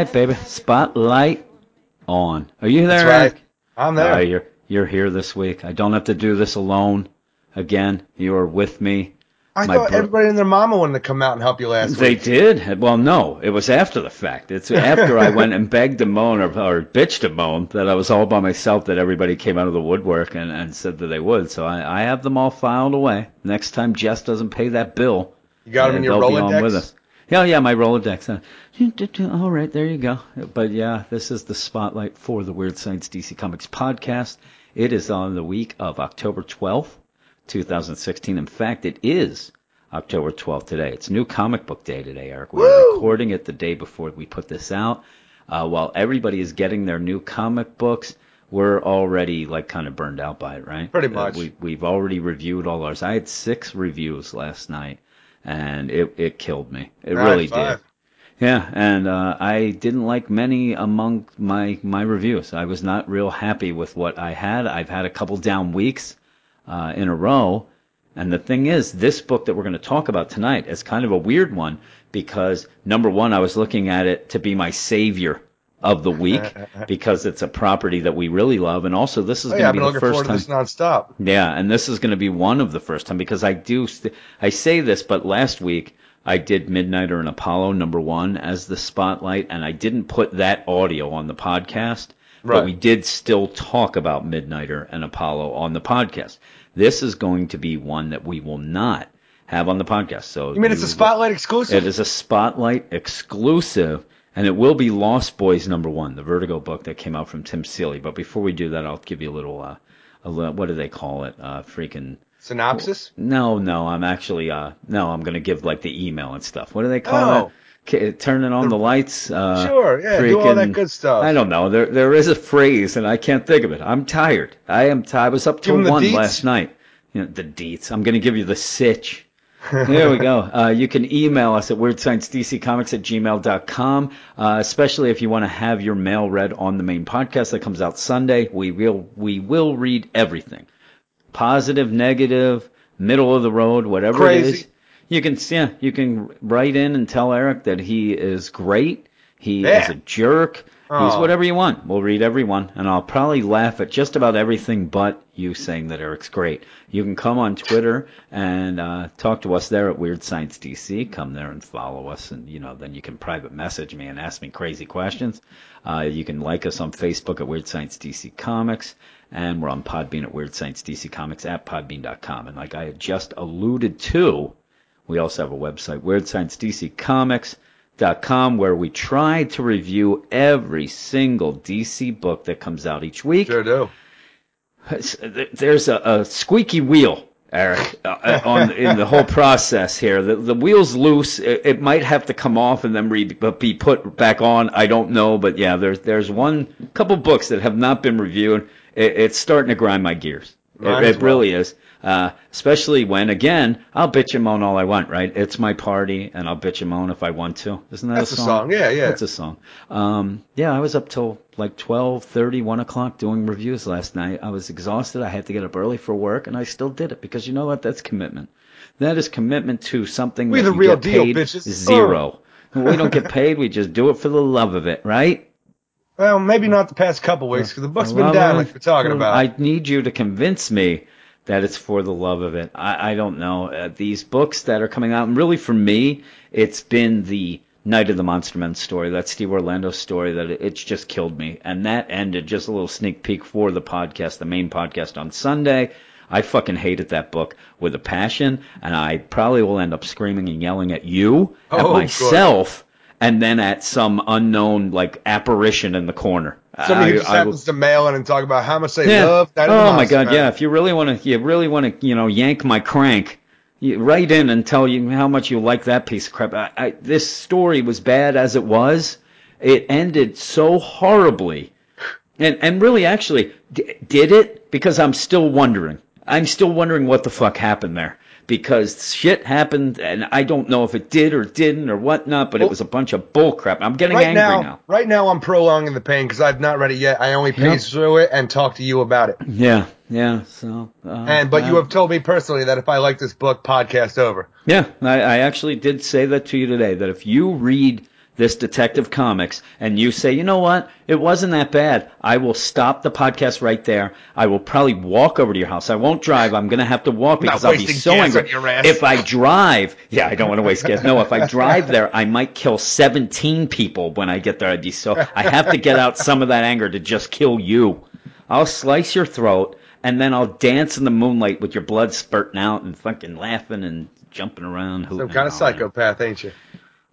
Right, baby. Spotlight on. Are you there? That's right. I'm there. Uh, you're you're here this week. I don't have to do this alone. Again, you are with me. I my thought bro- everybody and their mama wanted to come out and help you last They week. They did. Well, no, it was after the fact. It's after I went and begged to moan or, or bitched and moaned that I was all by myself that everybody came out of the woodwork and, and said that they would. So I, I have them all filed away. Next time Jess doesn't pay that bill, You got them in your they'll be on Rolodex? with us. Yeah, yeah, my Rolodex. Uh, all right, there you go. But yeah, this is the spotlight for the Weird Science DC Comics podcast. It is on the week of October 12th, 2016. In fact, it is October 12th today. It's New Comic Book Day today, Eric. We're Woo! recording it the day before we put this out. Uh, while everybody is getting their new comic books, we're already like kind of burned out by it, right? Pretty Uh, much. we, we've already reviewed all ours. I had six reviews last night, and it, it killed me. It High really five. did. Yeah, and uh, I didn't like many among my my reviews. I was not real happy with what I had. I've had a couple down weeks uh, in a row, and the thing is, this book that we're going to talk about tonight is kind of a weird one because number one, I was looking at it to be my savior of the week because it's a property that we really love, and also this is Oh, going yeah, to be the first time. this nonstop. Yeah, and this is going to be one of the first time because I do. St- I say this, but last week I did Midnighter and Apollo number one as the spotlight, and I didn't put that audio on the podcast, but Right. we did still talk about Midnighter and Apollo on the podcast. This is going to be one that we will not have on the podcast. So You mean it's a spotlight exclusive? it is a spotlight exclusive, and it will be Lost Boys number one, the Vertigo book that came out from Tim Seeley. But before we do that, I'll give you a little, uh, a little what do they call it? Uh, freaking. Synopsis? No, no, I'm actually, uh, no, I'm gonna give like the email and stuff. What do they call Oh. it? K- turning on the, lights. Uh, Sure, yeah, do all that good stuff. I don't know. There, there is a phrase, and I can't think of it. I'm tired. I am. T- I was up till the one last night. You know, the deets. I'm gonna give you the sitch. There we go. Uh, you can email us at weirdsciencedccomics at gmail.com, uh, especially if you want to have your mail read on the main podcast that comes out Sunday. We will, we will read everything. Positive, negative, middle of the road, whatever it Crazy. is. You can, yeah, you can write in and tell Eric that he is great. He Yeah. is a jerk. Oh. whatever you want. We'll read every one, and I'll probably laugh at just about everything but you saying that Eric's great. You can come on Twitter and uh, talk to us there at Weird Science DC. Come there and follow us, and you know then you can private message me and ask me crazy questions. Uh, you can like us on Facebook at Weird Science DC Comics, and we're on Podbean at Weird Science DC Comics at Podbean.com. And like I had just alluded to, we also have a website, Weird Science DC Comics com where we try to review every single DC book that comes out each week. Sure do. There's a, a squeaky wheel, Eric, uh, on in the whole process here. The, the wheel's loose. It, it might have to come off and then re, be put back on. I don't know, but yeah, there's there's one couple books that have not been reviewed. It, it's starting to grind my gears. Mine It, it well. really is. Uh, especially when, again, I'll bitch and moan all I want, right? It's my party, and I'll bitch and moan if I want to. Isn't that That's a a song? song. Yeah, yeah. That's a song. Um, yeah, I was up till like twelve thirty, one o'clock doing reviews last night. I was exhausted. I had to get up early for work, and I still did it because you know what? That's commitment. That is commitment to something We that the real deal, paid bitches. Oh. zero. we don't get paid. We just do it for the love of it, right? Well, maybe not the past couple weeks because the book's been down, like we're talking about. I need you to convince me that it's for the love of it. I, I don't know. Uh, these books that are coming out, and really for me, it's been the Night of the Monster Men story, that Steve Orlando story, that it, it's just killed me. And that ended just a little sneak peek for the podcast, the main podcast on Sunday. I fucking hated that book with a passion, and I probably will end up screaming and yelling at you, at Oh, good. myself, and then at some unknown like apparition in the corner. Somebody I- who just I happens to mail in and talk about how much they yeah. love Night the oh my God, Man. yeah. If you really want to, you really want to, you know, yank my crank, you write in and tell you how much you like that piece of crap. I, I, this story was bad as it was. It ended so horribly, and and really, actually, d- did it? Because I'm still wondering. I'm still wondering what the fuck happened there. Because shit happened, and I don't know if it did or didn't or whatnot, but it was a bunch of bull crap. I'm getting Right angry now, now. right now, I'm prolonging the pain because I've not read it yet. I only paced through it and talked to you about it. Yeah, yeah. So, uh, And but you uh, have told me personally that if I like this book, podcast over. Yeah, I, I actually did say that to you today. That if you read this Detective Comics and you say, you know what, it wasn't that bad, I will stop the podcast right there. I will probably walk over to your house. I won't drive. I'm going to have to walk because I'll be so angry. If I drive, yeah, I don't want to waste gas. No, if I drive there, I might kill 17 people when I get there. I'd be so, I have to get out some of that anger to just kill you. I'll slice your throat and then I'll dance in the moonlight with your blood spurting out and fucking laughing and jumping around. Some kind of psychopath, ain't you?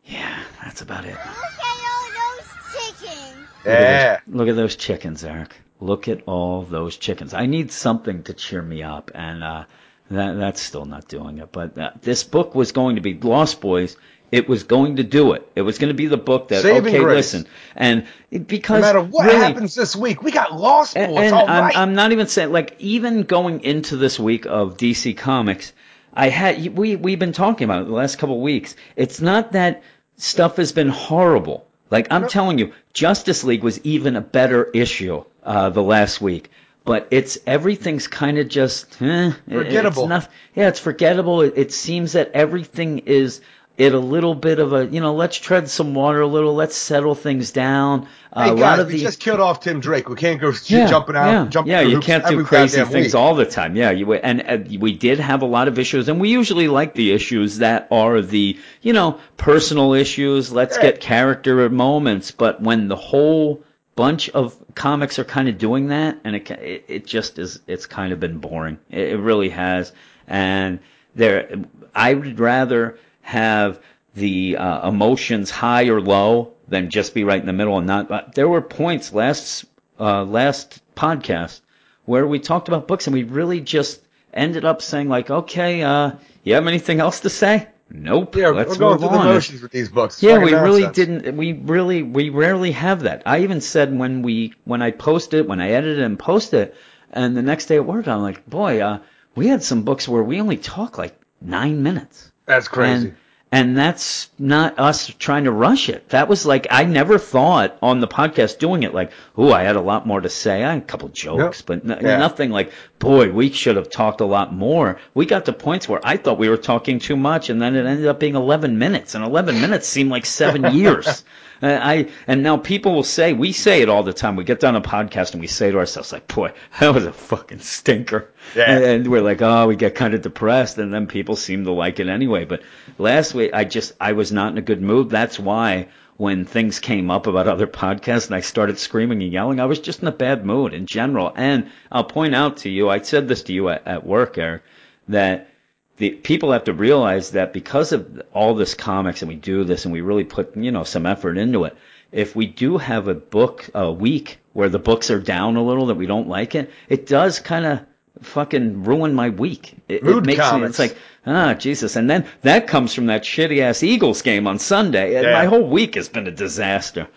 Yeah, that's about it. Look at all those chickens. Yeah. Look at those chickens, Eric. Look at all those chickens. I need something to cheer me up, and uh, that that's still not doing it. But uh, this book was going to be Lost Boys. It was going to do it. It was going to be the book that Saving okay, grace. listen, and because No matter what really, happens this week, we got Lost Boys. and, and all I'm, right. I'm not even saying like even going into this week of DC Comics, I had we we've been talking about it the last couple of weeks. It's not that stuff has been horrible. Like I'm telling you, Justice League was even a better issue uh, the last week. But it's everything's kind of just eh, Forgettable. It's not, yeah, it's forgettable. It, it seems that everything is at a little bit of a you know let's tread some water a little. Let's settle things down. Uh, hey a lot of we the just killed off Tim Drake. We can't go yeah, jumping out, yeah, jumping yeah. You can't do crazy things week. all the time. Yeah, you and uh, we did have a lot of issues, and we usually like the issues that are the you know personal issues. Let's Yeah. get character moments, but when the whole bunch of comics are kind of doing that, and it it, it just is. It's kind of been boring. It, it really has, and there. I would rather have the uh, emotions high or low than just be right in the middle and not. But there were points last uh, last podcast where we talked about books and we really just ended up saying like, okay, uh, you have anything else to say? Nope. Yeah, let's we're going move through the on. motions with these books. It's Yeah, we really didn't. We really, we rarely have that. I even said when we, when I posted, when I edited and posted it, and the next day at work, I'm like, boy, uh, we had some books where we only talk like nine minutes. That's crazy. And, and that's not us trying to rush it. That was like, I never thought on the podcast doing it like, oh, I had a lot more to say. I had a couple jokes, but n- Yeah. nothing like, boy, we should have talked a lot more. We got to points where I thought we were talking too much, and then it ended up being 11 minutes, and 11 minutes seemed like seven years. Uh, I and now people will say we say it all the time. We get done a podcast and we say to ourselves like, "Boy, that was a fucking stinker," Yeah. and, and we're like, "Oh, we get kind of depressed," and then people seem to like it anyway. But last week, I just I was not in a good mood. That's why when things came up about other podcasts and I started screaming and yelling, I was just in a bad mood in general. And I'll point out to you, I said this to you at, at work, Eric, that the people have to realize that because of all this comics and we do this and we really put you know some effort into it if we do have a book a week where the books are down a little that we don't like it it does kind of fucking ruin my week. It, it makes me it's like ah jesus. And then that comes from that shitty ass eagles game on sunday and Yeah. my whole week has been a disaster.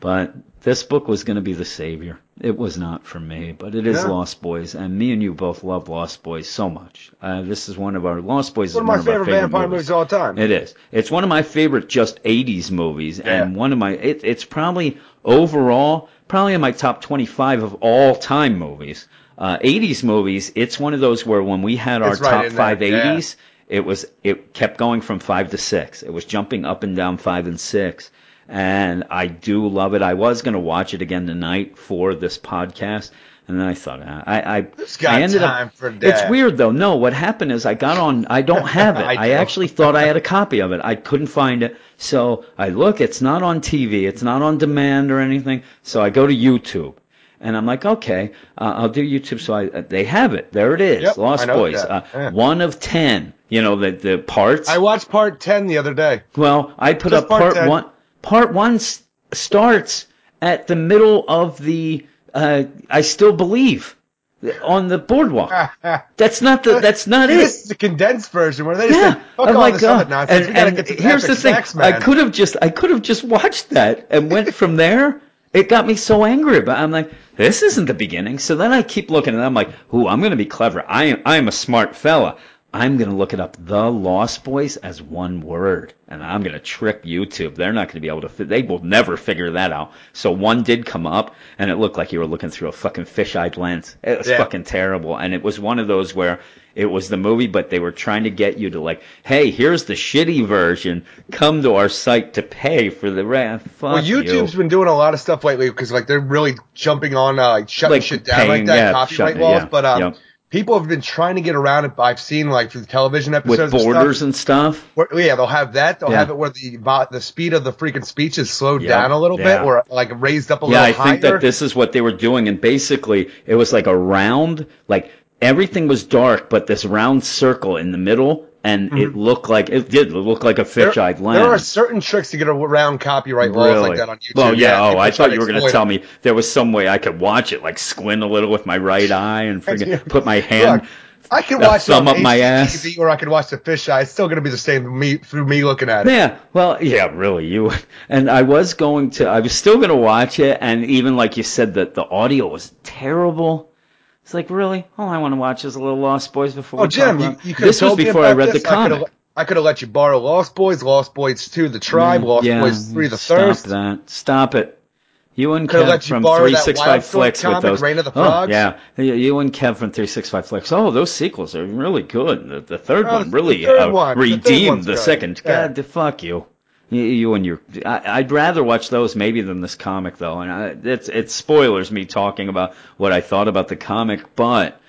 But this book was going to be the savior. It was not for me, but it is Yeah. Lost Boys, and me and you both love Lost Boys so much. Uh, this is one of our Lost Boys. One of is my one of our favorite favorite vampire movies of all time. It is. It's one of my favorite just '80s movies, and one of my. It, it's probably overall probably in my top 25 of all time movies. Uh, 80s movies. It's one of those where when we had our right top in there, five yeah. 80s, it was it kept going from five to six. It was jumping up and down five and six. And I do love it. I was going to watch it again tonight for this podcast. And then I thought, uh, I, I, Who's got I ended time up, for it's weird though. No, what happened is I got on, I don't have it. I I, actually thought I had a copy of it. I couldn't find it. So I look, it's not on TV. It's not on demand or anything. So I go to YouTube. And I'm like, okay, uh, I'll do YouTube. So I, uh, they have it. There it is. Yep, Lost Boys. Uh, Yeah. One of ten. You know, the, the parts. I watched part ten the other day. Well, I put Just up part part one. Part one s- starts at the middle of the. Uh, I still believe on the boardwalk. That's not the. That's not it. This is a condensed version where they just Yeah, said, "Fuck I'm all like, this uh, other nonsense. and, and here's the thing: sex, I could have just, I could have just watched that and went from there. It got me so angry, but I'm like, this isn't the beginning. So then I keep looking, and I'm like, ooh, I'm gonna be clever. I am, I am a smart fella. I'm gonna look it up, The Lost Boys, as one word, and I'm gonna trick YouTube. They're not gonna be able to. fi- They will never figure that out. So one did come up, and it looked like you were looking through a fucking fish-eyed lens. It was Yeah. fucking terrible, and it was one of those where it was the movie, but they were trying to get you to like, hey, here's the shitty version. Come to our site to pay for the. Fuck Well, YouTube's you. been doing a lot of stuff lately because like they're really jumping on uh, like shutting Like shit down paying, like that, yeah, copyright shutting- laws. yeah, But um, yep. People have been trying to get around it. I've seen like through television episodes with and borders stuff, and stuff. where, yeah, they'll have that. They'll Yeah. have it where the the speed of the freaking speech is slowed Yep, down a little yeah. bit, or like raised up a Yeah, little Yeah, I higher. think that this is what they were doing, and basically it was like a round, like everything was dark, but this round circle in the middle, and it looked like it did look like a Mm-hmm. Fisheye lens. There are certain tricks to get around copyright laws like that on YouTube. Well, yeah. oh, I thought you were going to tell me there was some way I could watch it, like squint a little with my right eye and freaking put my hand. Look, I can watch it thumb up my ass. Or I could watch the fisheye. It's still going to be the same me through me looking at it. Yeah, well, yeah, really. You and I was going to. I was still going to watch it, and even like you said, that the audio was terrible. It's like really, all I want to watch is a little Lost Boys before. Oh, we Jim, you, you could this was before I read the comic. I could have let you borrow Lost Boys, Lost Boys 2, The Tribe, Lost yeah, Boys 3, The stop Thirst. that. Stop it. You and Kev let you from borrow 365 Wildstorm Flicks with those. Reign of the oh, yeah. You- and Kev from 365 Flicks. Oh, those sequels are really good. The, the third Oh, one the really third uh, one. Redeemed one's the second. Yeah. God, the fuck you. You, you and your, I, I'd rather watch those maybe than this comic though, and I, it's it's spoilers me talking about what I thought about the comic, but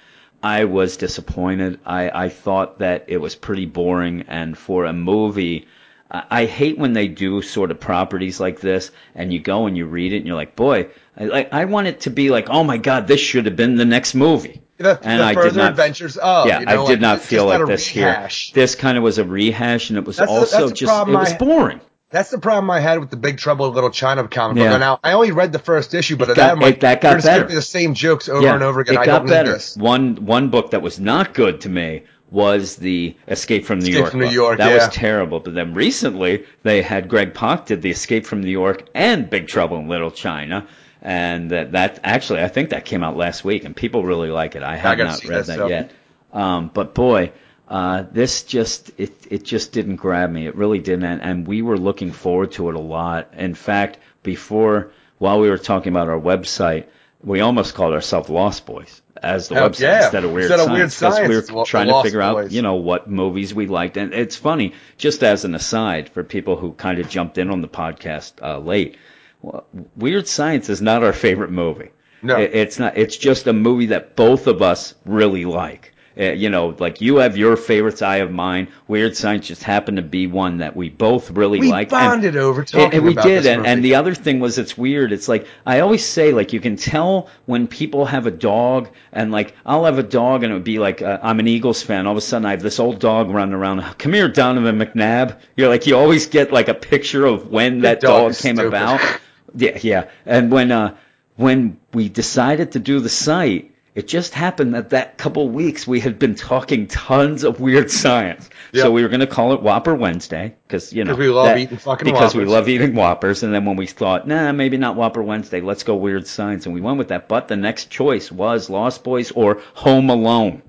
I was disappointed. I, I thought that it was pretty boring, and for a movie, I, I hate when they do sort of properties like this, and you go and you read it, and you're like, boy, I, like I want it to be like, oh my god, this should have been the next movie. The, And the I did not- adventures of. yeah, you know, I like, did not feel like this rehash. here. This kind of was a rehash, and it was That's also the just it was I- boring. That's the problem I had with the Big Trouble in Little China comic Yeah. book. Now, I only read the first issue, but It that, got- I'm like, that got you're just giving better. the same jokes over and over again. It I got don't better. One one book that was not good to me was the Escape from New Escape York. from New. York, That yeah. was terrible. But then recently they had Greg Pak did the Escape from New York and Big Trouble in Little China. And that, that actually, I think that came out last week, and people really like it. I have gotta not read that that yet. Um, but boy, uh, this just it it just didn't grab me. It really didn't, and, and we were looking forward to it a lot. In fact, before while we were talking about our website, we almost called ourselves Lost Boys as the Hell, website yeah. instead of Weird Instead Science Weird 'cause Science, we were Lo- trying to figure out you know what movies we liked. And it's funny, just as an aside for people who kind of jumped in on the podcast uh, late. Well, Weird Science is not our favorite movie. No. It- it's not. It's just a movie that both of us really like. Uh, you know, like you have your favorites, I have mine. Weird Science just happened to be one that we both really like. We liked. and- bonded over and, talking and we about did, this and, and the other thing was it's weird. It's like I always say, like you can tell when people have a dog, and like I'll have a dog, and it would be like uh, I'm an Eagles fan. All of a sudden, I have this old dog running around. Come here, Donovan McNabb. You're like you always get like a picture of when that dog dog came stupid. about. Yeah, yeah. And when uh when we decided to do the site, it just happened that that couple weeks we had been talking tons of weird science. Yep. So we were going to call it Whopper Wednesday because you know we love that- eating fucking because we Whoppers. love eating Whoppers. And then when we thought, nah, maybe not Whopper Wednesday, let's go weird science, and we went with that. But the next choice was Lost Boys or Home Alone.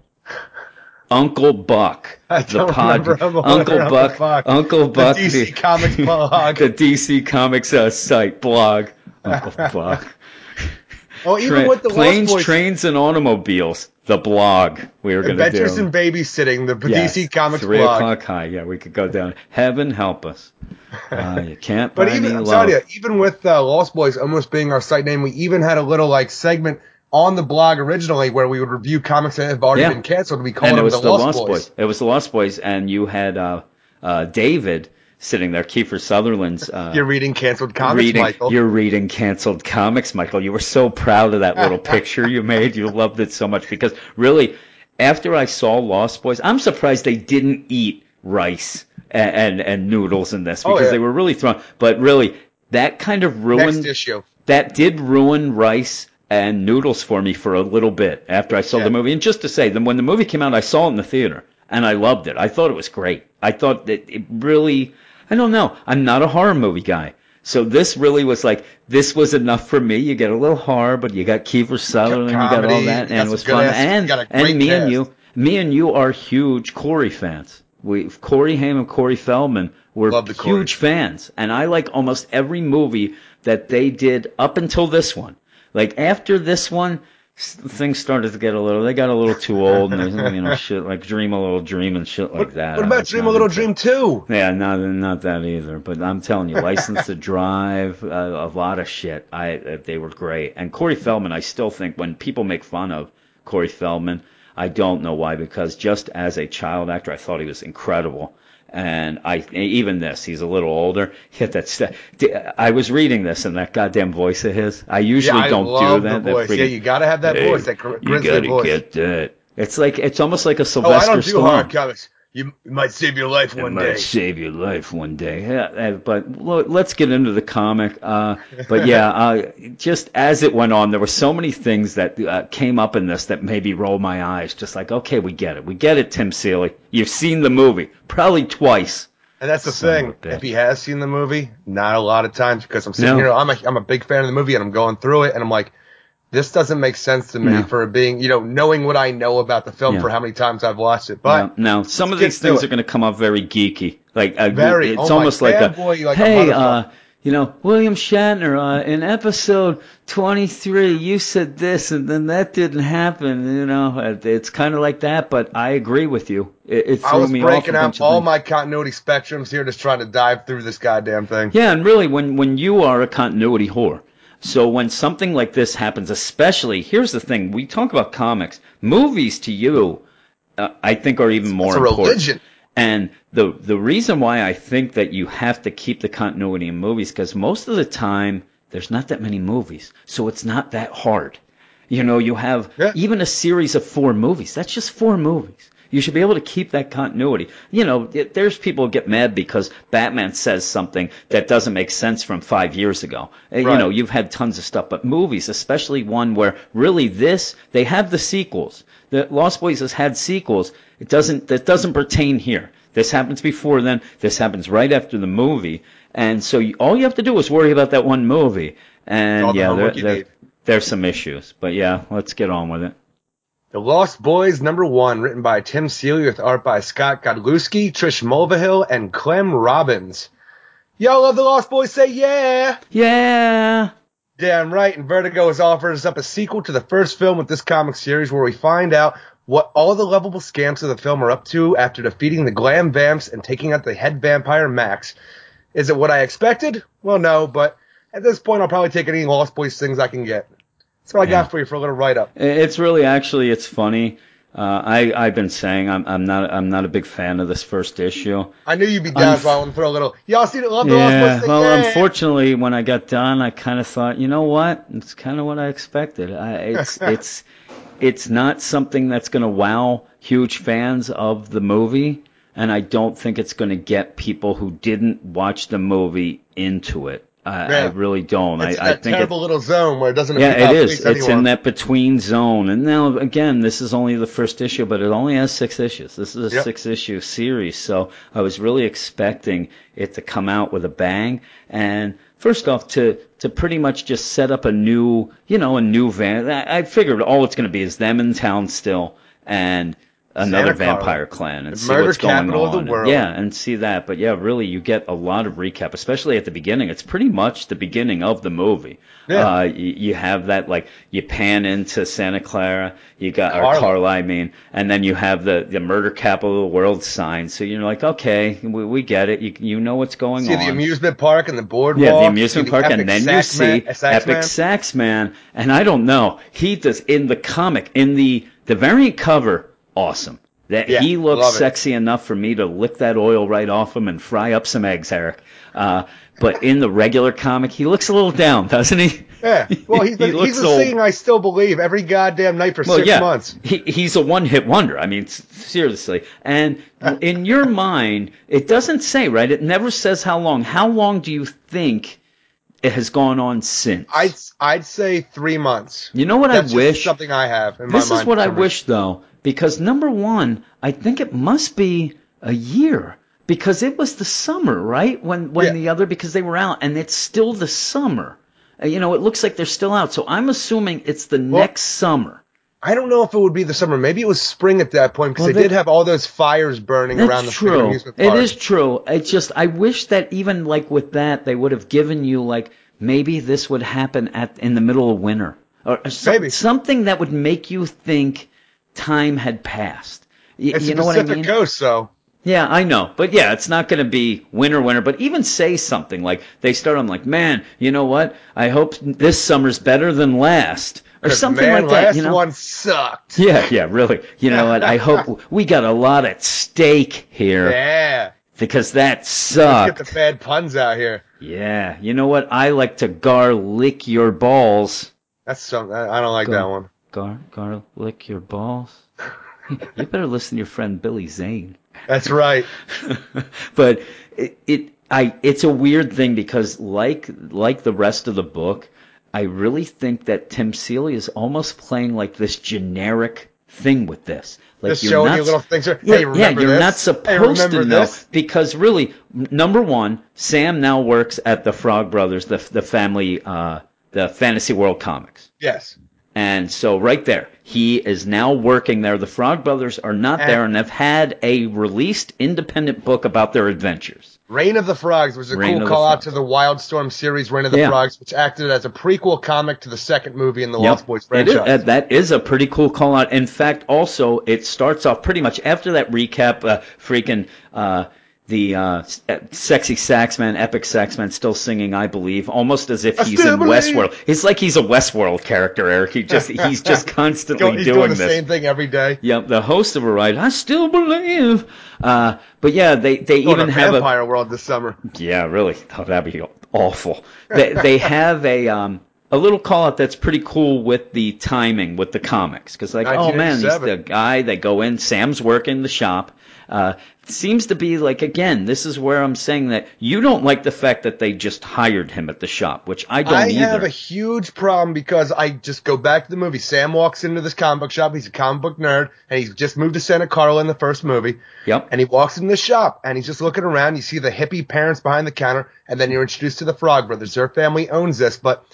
Uncle Buck, the pod, remember Home Alone Uncle or Uncle Buck, Buck. Uncle The Buck, DC Comics blog. the DC Comics uh, site blog, Uncle Buck. Oh, even Tra- with the planes, Lost Boys, trains, and automobiles. The blog we were going to do. Adventures in Babysitting, the Yes, DC Comics three blog. o'clock high. Yeah, we could go down. Heaven help us. Uh, you can't But buy even me I'm you, even with uh, Lost Boys almost being our site name, we even had a little like segment on the blog originally where we would review comics that have already Yeah. been canceled. We called and it them was the, the Lost, Boys. It was the Lost Boys, and you had uh, uh, David sitting there, Kiefer Sutherland's. Uh, You're reading canceled comics, reading, Michael. You're reading canceled comics, Michael. You were so proud of that little picture you made. You loved it so much because really, after I saw Lost Boys, I'm surprised they didn't eat rice and and, and noodles in this Oh, because yeah. they were really thrown. But really, that kind of ruined. That did ruin rice and noodles for me for a little bit after I saw Yeah. the movie. And just to say, then when the movie came out, I saw it in the theater and I loved it. I thought it was great. I thought that it really, I don't know, I'm not a horror movie guy. So this really was like, this was enough for me. You get a little horror, but you got Kiefer Sutherland, and you got all that, and it was fun. ass- And, got a great and me and you, me and you are huge Corey fans. We Corey Haim and Corey Feldman were the Corey. huge fans, and I like almost every movie that they did up until this one. Like after this one, things started to get a little. They got a little too old, and there's you know shit like Dream a Little Dream and shit like that. What about Dream a Little. Dream too? Yeah, not not that either. But I'm telling you, License to Drive, uh, a lot of shit. I uh, they were great. And Corey Feldman, I still think when people make fun of Corey Feldman, I don't know why because just as a child actor, I thought he was incredible. And I even this, he's a little older. He had that. St- I was reading this and that goddamn voice of his. I usually yeah, I don't love do that. The that voice. freaking- yeah, you gotta have that Hey, voice, that gr- you gotta voice. get that. It's like it's almost like a Sylvester oh, I don't do Stallone. hard comics. You might save your life one might day. save your life one day. Yeah, but let's get into the comic. Uh, but yeah, uh, just as it went on, there were so many things that uh, came up in this that maybe rolled my eyes. Just like, okay, we get it. We get it, Tim Seeley. You've seen the movie probably twice. And that's the Son thing. If he has seen the movie, not a lot of times because I'm sitting No. here, I'm a, I'm a big fan of the movie and I'm going through it and I'm like, this doesn't make sense to me No. for being, you know, knowing what I know about the film Yeah. for how many times I've watched it. But now, now, some of these things are going to come up very geeky. Like uh, Very. It's Oh almost like a fanboy, like hey, motherfucker. uh, you know, William Shatner uh, in episode 23, you said this and then that didn't happen. You know, it's kind of like that. But I agree with you. It, it I was me breaking off a out all my continuity spectrums here just trying to dive through this goddamn thing. Yeah, and really, when when you are a continuity whore, so when something like this happens, especially here's the thing: we talk about comics, movies to you, uh, I think are even more It's a important. religion. And the the reason why I think that you have to keep the continuity in movies because most of the time there's not that many movies, so it's not that hard. You know, you have Yeah. even a series of four movies. That's just four movies. You should be able to keep that continuity. You know, it, there's people who get mad because Batman says something that doesn't make sense from five years ago. Uh, You know, you've had tons of stuff, but movies, especially one where really this, they have the sequels. The Lost Boys has had sequels. It doesn't, that doesn't pertain here. This happens before then. This happens right after the movie. And so you, all you have to do is worry about that one movie. And yeah, there, there, there's some issues. But yeah, let's get on with it. The Lost Boys number one, written by Tim Seeley with art by Scott Godlewski, Trish Mulvihill, and Clem Robbins. Y'all love the Lost Boys? Say yeah! Yeah. Damn right, and Vertigo has offered us up a sequel to the first film with this comic series where we find out what all the lovable scamps of the film are up to after defeating the glam vamps and taking out the head vampire Max. Is it what I expected? Well, no, but at this point I'll probably take any Lost Boys things I can get. That's what I Yeah. got for you for a little write-up. It's really actually it's funny. Uh, I I've been saying I'm I'm not I'm not a big fan of this first issue. I knew you'd be down, Unf- so I want to throw a little. Y'all see the love the Yeah. Well, yeah! unfortunately, when I got done, I kind of thought, you know what? It's kind of what I expected. I, it's it's it's not something that's going to wow huge fans of the movie, and I don't think it's going to get people who didn't watch the movie into it. I, I really don't. It's I, I that think it, terrible little zone where it doesn't. yeah, it is. It's in that between zone. And now, again, this is only the first issue, but it only has six issues. This is a Yep. six issue series. So I was really expecting it to come out with a bang. And first off, to, to pretty much just set up a new, you know, a new van. I I figured all it's going to be is them in town still and another Santa Carla. vampire clan and see murder what's going capital of on. the world. Yeah, and see that. But yeah, really, you get a lot of recap, especially at the beginning. It's pretty much the beginning of the movie. Yeah. Uh, you, you have that like you pan into Santa Clara, you got or Carla. Carla, I mean, and then you have the the murder capital of the world sign. So you're like, okay, we, we get it. You you know what's going on. See on. the amusement park and the boardwalk. Yeah, the amusement park, and then you see man- sax Epic. Sax Man, and I don't know. He does in the comic, in the the variant cover, awesome. That Yeah, he looks sexy enough for me to lick that oil right off him and fry up some eggs, Eric. Uh, but in the regular comic, he looks a little down, doesn't he? Yeah, well, he's He looks he's been "I Still Believe" every goddamn night for Well, six yeah, months. He, he's a one-hit wonder. I mean, seriously. And in your mind, it doesn't say, right? It never says how long. How long do you think it has gone on since? I'd I'd say three months. You know what That's I just wish? something I have in This is what I wish, though, because number one, I think it must be a year because it was the summer, right? When when Yeah. the other because they were out, and it's still the summer. Uh, You know, it looks like they're still out, so I'm assuming it's the next summer. I don't know if it would be the summer. Maybe it was spring at that point because Well, they, they- did have all those fires burning around the true. amusement park. is true. It's just I wish that even like with that they would have given you like maybe this would happen at in the middle of winter or some, Maybe. something that would make you think time had passed. Y- It's you know what I Pacific mean? Coast, so Yeah, I know. But yeah, it's not going to be winner winner, But even say something like they start I'm like, man, you know what? I hope this summer's better than last, Or something man, like that. Last You know? one sucked. Yeah, yeah, really. You know what? I hope we got a lot at stake here Yeah. because that Let's sucked. get the bad puns out here. Yeah, you know what? I like to garlic your balls. That's something. I I don't like Go. that one. Gar garlic your balls. you better listen to your friend Billy Zane. That's right. but it, it I it's a weird thing because like like the rest of the book, I really think that Tim Seeley is almost playing like this generic thing with this. Like Just showing you not- little things. Hey, yeah, remember yeah, you're this? not supposed to know this? because really, number one, Sam now works at the Frog Brothers, the the family, uh, the Fantasy World comics. Yes. And so right there, he is now working there. The Frog Brothers are not And- there and have had a released independent book about their adventures. Reign of the Frogs was a Reign cool call out to the Wildstorm series, Reign of the Yeah. Frogs, which acted as a prequel comic to the second movie in the Yep. Lost Boys franchise. that is a pretty cool call out. In fact, also it starts off pretty much after that recap. Uh, freaking uh, the uh, sexy saxman, epic saxman, still singing, I believe, almost as if I he's in believe. Westworld. It's like he's a Westworld character, Eric. He just he's just constantly He's doing, doing the this. same thing every day. Yep, the host of a ride. I still believe. Uh, but yeah, they they Going even have a Vampire World this summer. yeah, really. Oh, that'd be awful. They they have a um a little call out that's pretty cool with the timing with the comics because like oh man, he's the guy. They go in. Sam's working the shop. Uh, seems to be like again. This is where I'm saying that you don't like the fact that they just hired him at the shop, which I don't I either. have a huge problem because I just go back to the movie. Sam walks into this comic book shop. He's a comic book nerd, and he's just moved to Santa Carla in the first movie. yep. And he walks in the shop, and he's just looking around. You see the hippie parents behind the counter, and then you're introduced to the Frog Brothers. Their family owns this, but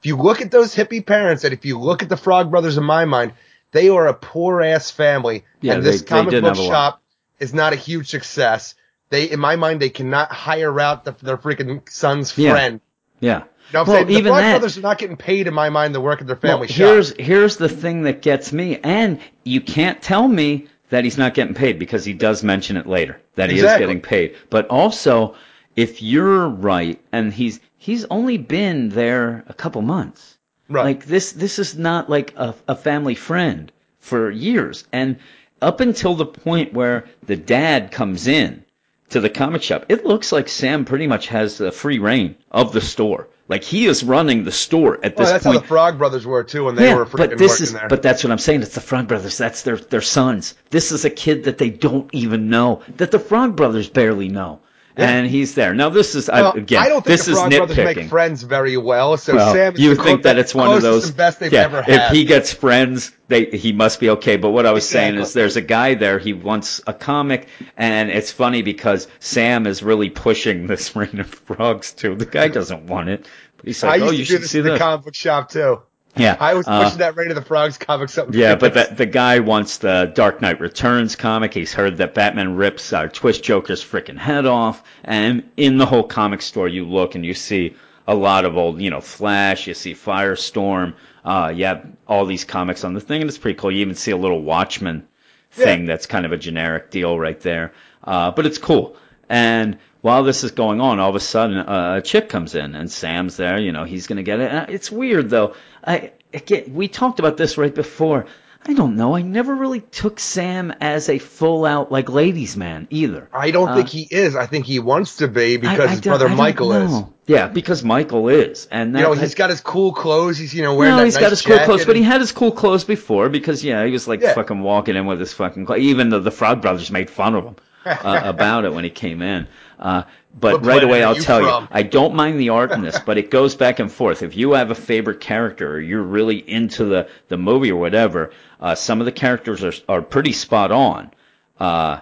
if you look at those hippie parents, and if you look at the Frog Brothers, in my mind, they are a poor ass family, Yeah, and this they- they comic did book have a lot. shop is not a huge success. They, in my mind, they cannot hire out the, their freaking son's friend. Yeah. You know well, saying? The Frog that. Brothers are not getting paid, in my mind, to work at their family Well, shop. here's here's the thing that gets me, and you can't tell me that he's not getting paid because he does mention it later that he is getting paid. But also, if you're right, and he's he's only been there a couple months, Right. like this this is not like a, a family friend for years, and up until the point where the dad comes in to the comic shop, it looks like Sam pretty much has the free reign of the store. Like he is running the store at well, this oh, that's point how the Frog Brothers were too when they yeah, were freaking but this working is there. but that's what I'm saying. It's the Frog Brothers. That's their their sons. This is a kid that they don't even know that the Frog Brothers barely know, and he's there. Now this is I, Well, again. I don't think this the is Frog Brothers make friends very well. So Well, Sam you think that it's one of those best they've yeah, ever had. If he gets friends, they he must be okay. But what I was saying is, there's a guy there. He wants a comic, and it's funny because Sam is really pushing this Reign of Frogs too. The guy doesn't want it, but he's I like, used "Oh, to you do should this see in the comic book shop too. Yeah, I was uh, pushing that Reign of the Frogs comic something. Yeah, but the, the guy wants the Dark Knight Returns comic. He's heard that Batman rips uh, Twist Joker's freaking head off. And in the whole comic store, you look and you see a lot of old, you know, Flash. You see Firestorm. Uh, yeah, all these comics on the thing, and it's pretty cool. You even see a little Watchmen thing Yeah. that's kind of a generic deal right there. Uh, but it's cool. And while this is going on, all of a sudden uh, a chick comes in, and Sam's there. You know, he's gonna get it. Uh, It's weird though. I again, we talked about this right before. I don't know. I never really took Sam as a full out like ladies man either. I don't uh, think he is. I think he wants to be because I- I his brother Michael is. Yeah, because Michael is, and that, You know, he's got his cool clothes. He's you know wearing no, he's nice got his cool clothes, but he had his cool clothes before because yeah, he was like Yeah. fucking walking in with his fucking clothes. Even though the Frog Brothers made fun of him uh, about it when he came in. Uh, but right away, I'll you tell from? you, I don't mind the art in this, but it goes back and forth. If you have a favorite character or you're really into the the movie or whatever, uh, some of the characters are are pretty spot on. Uh,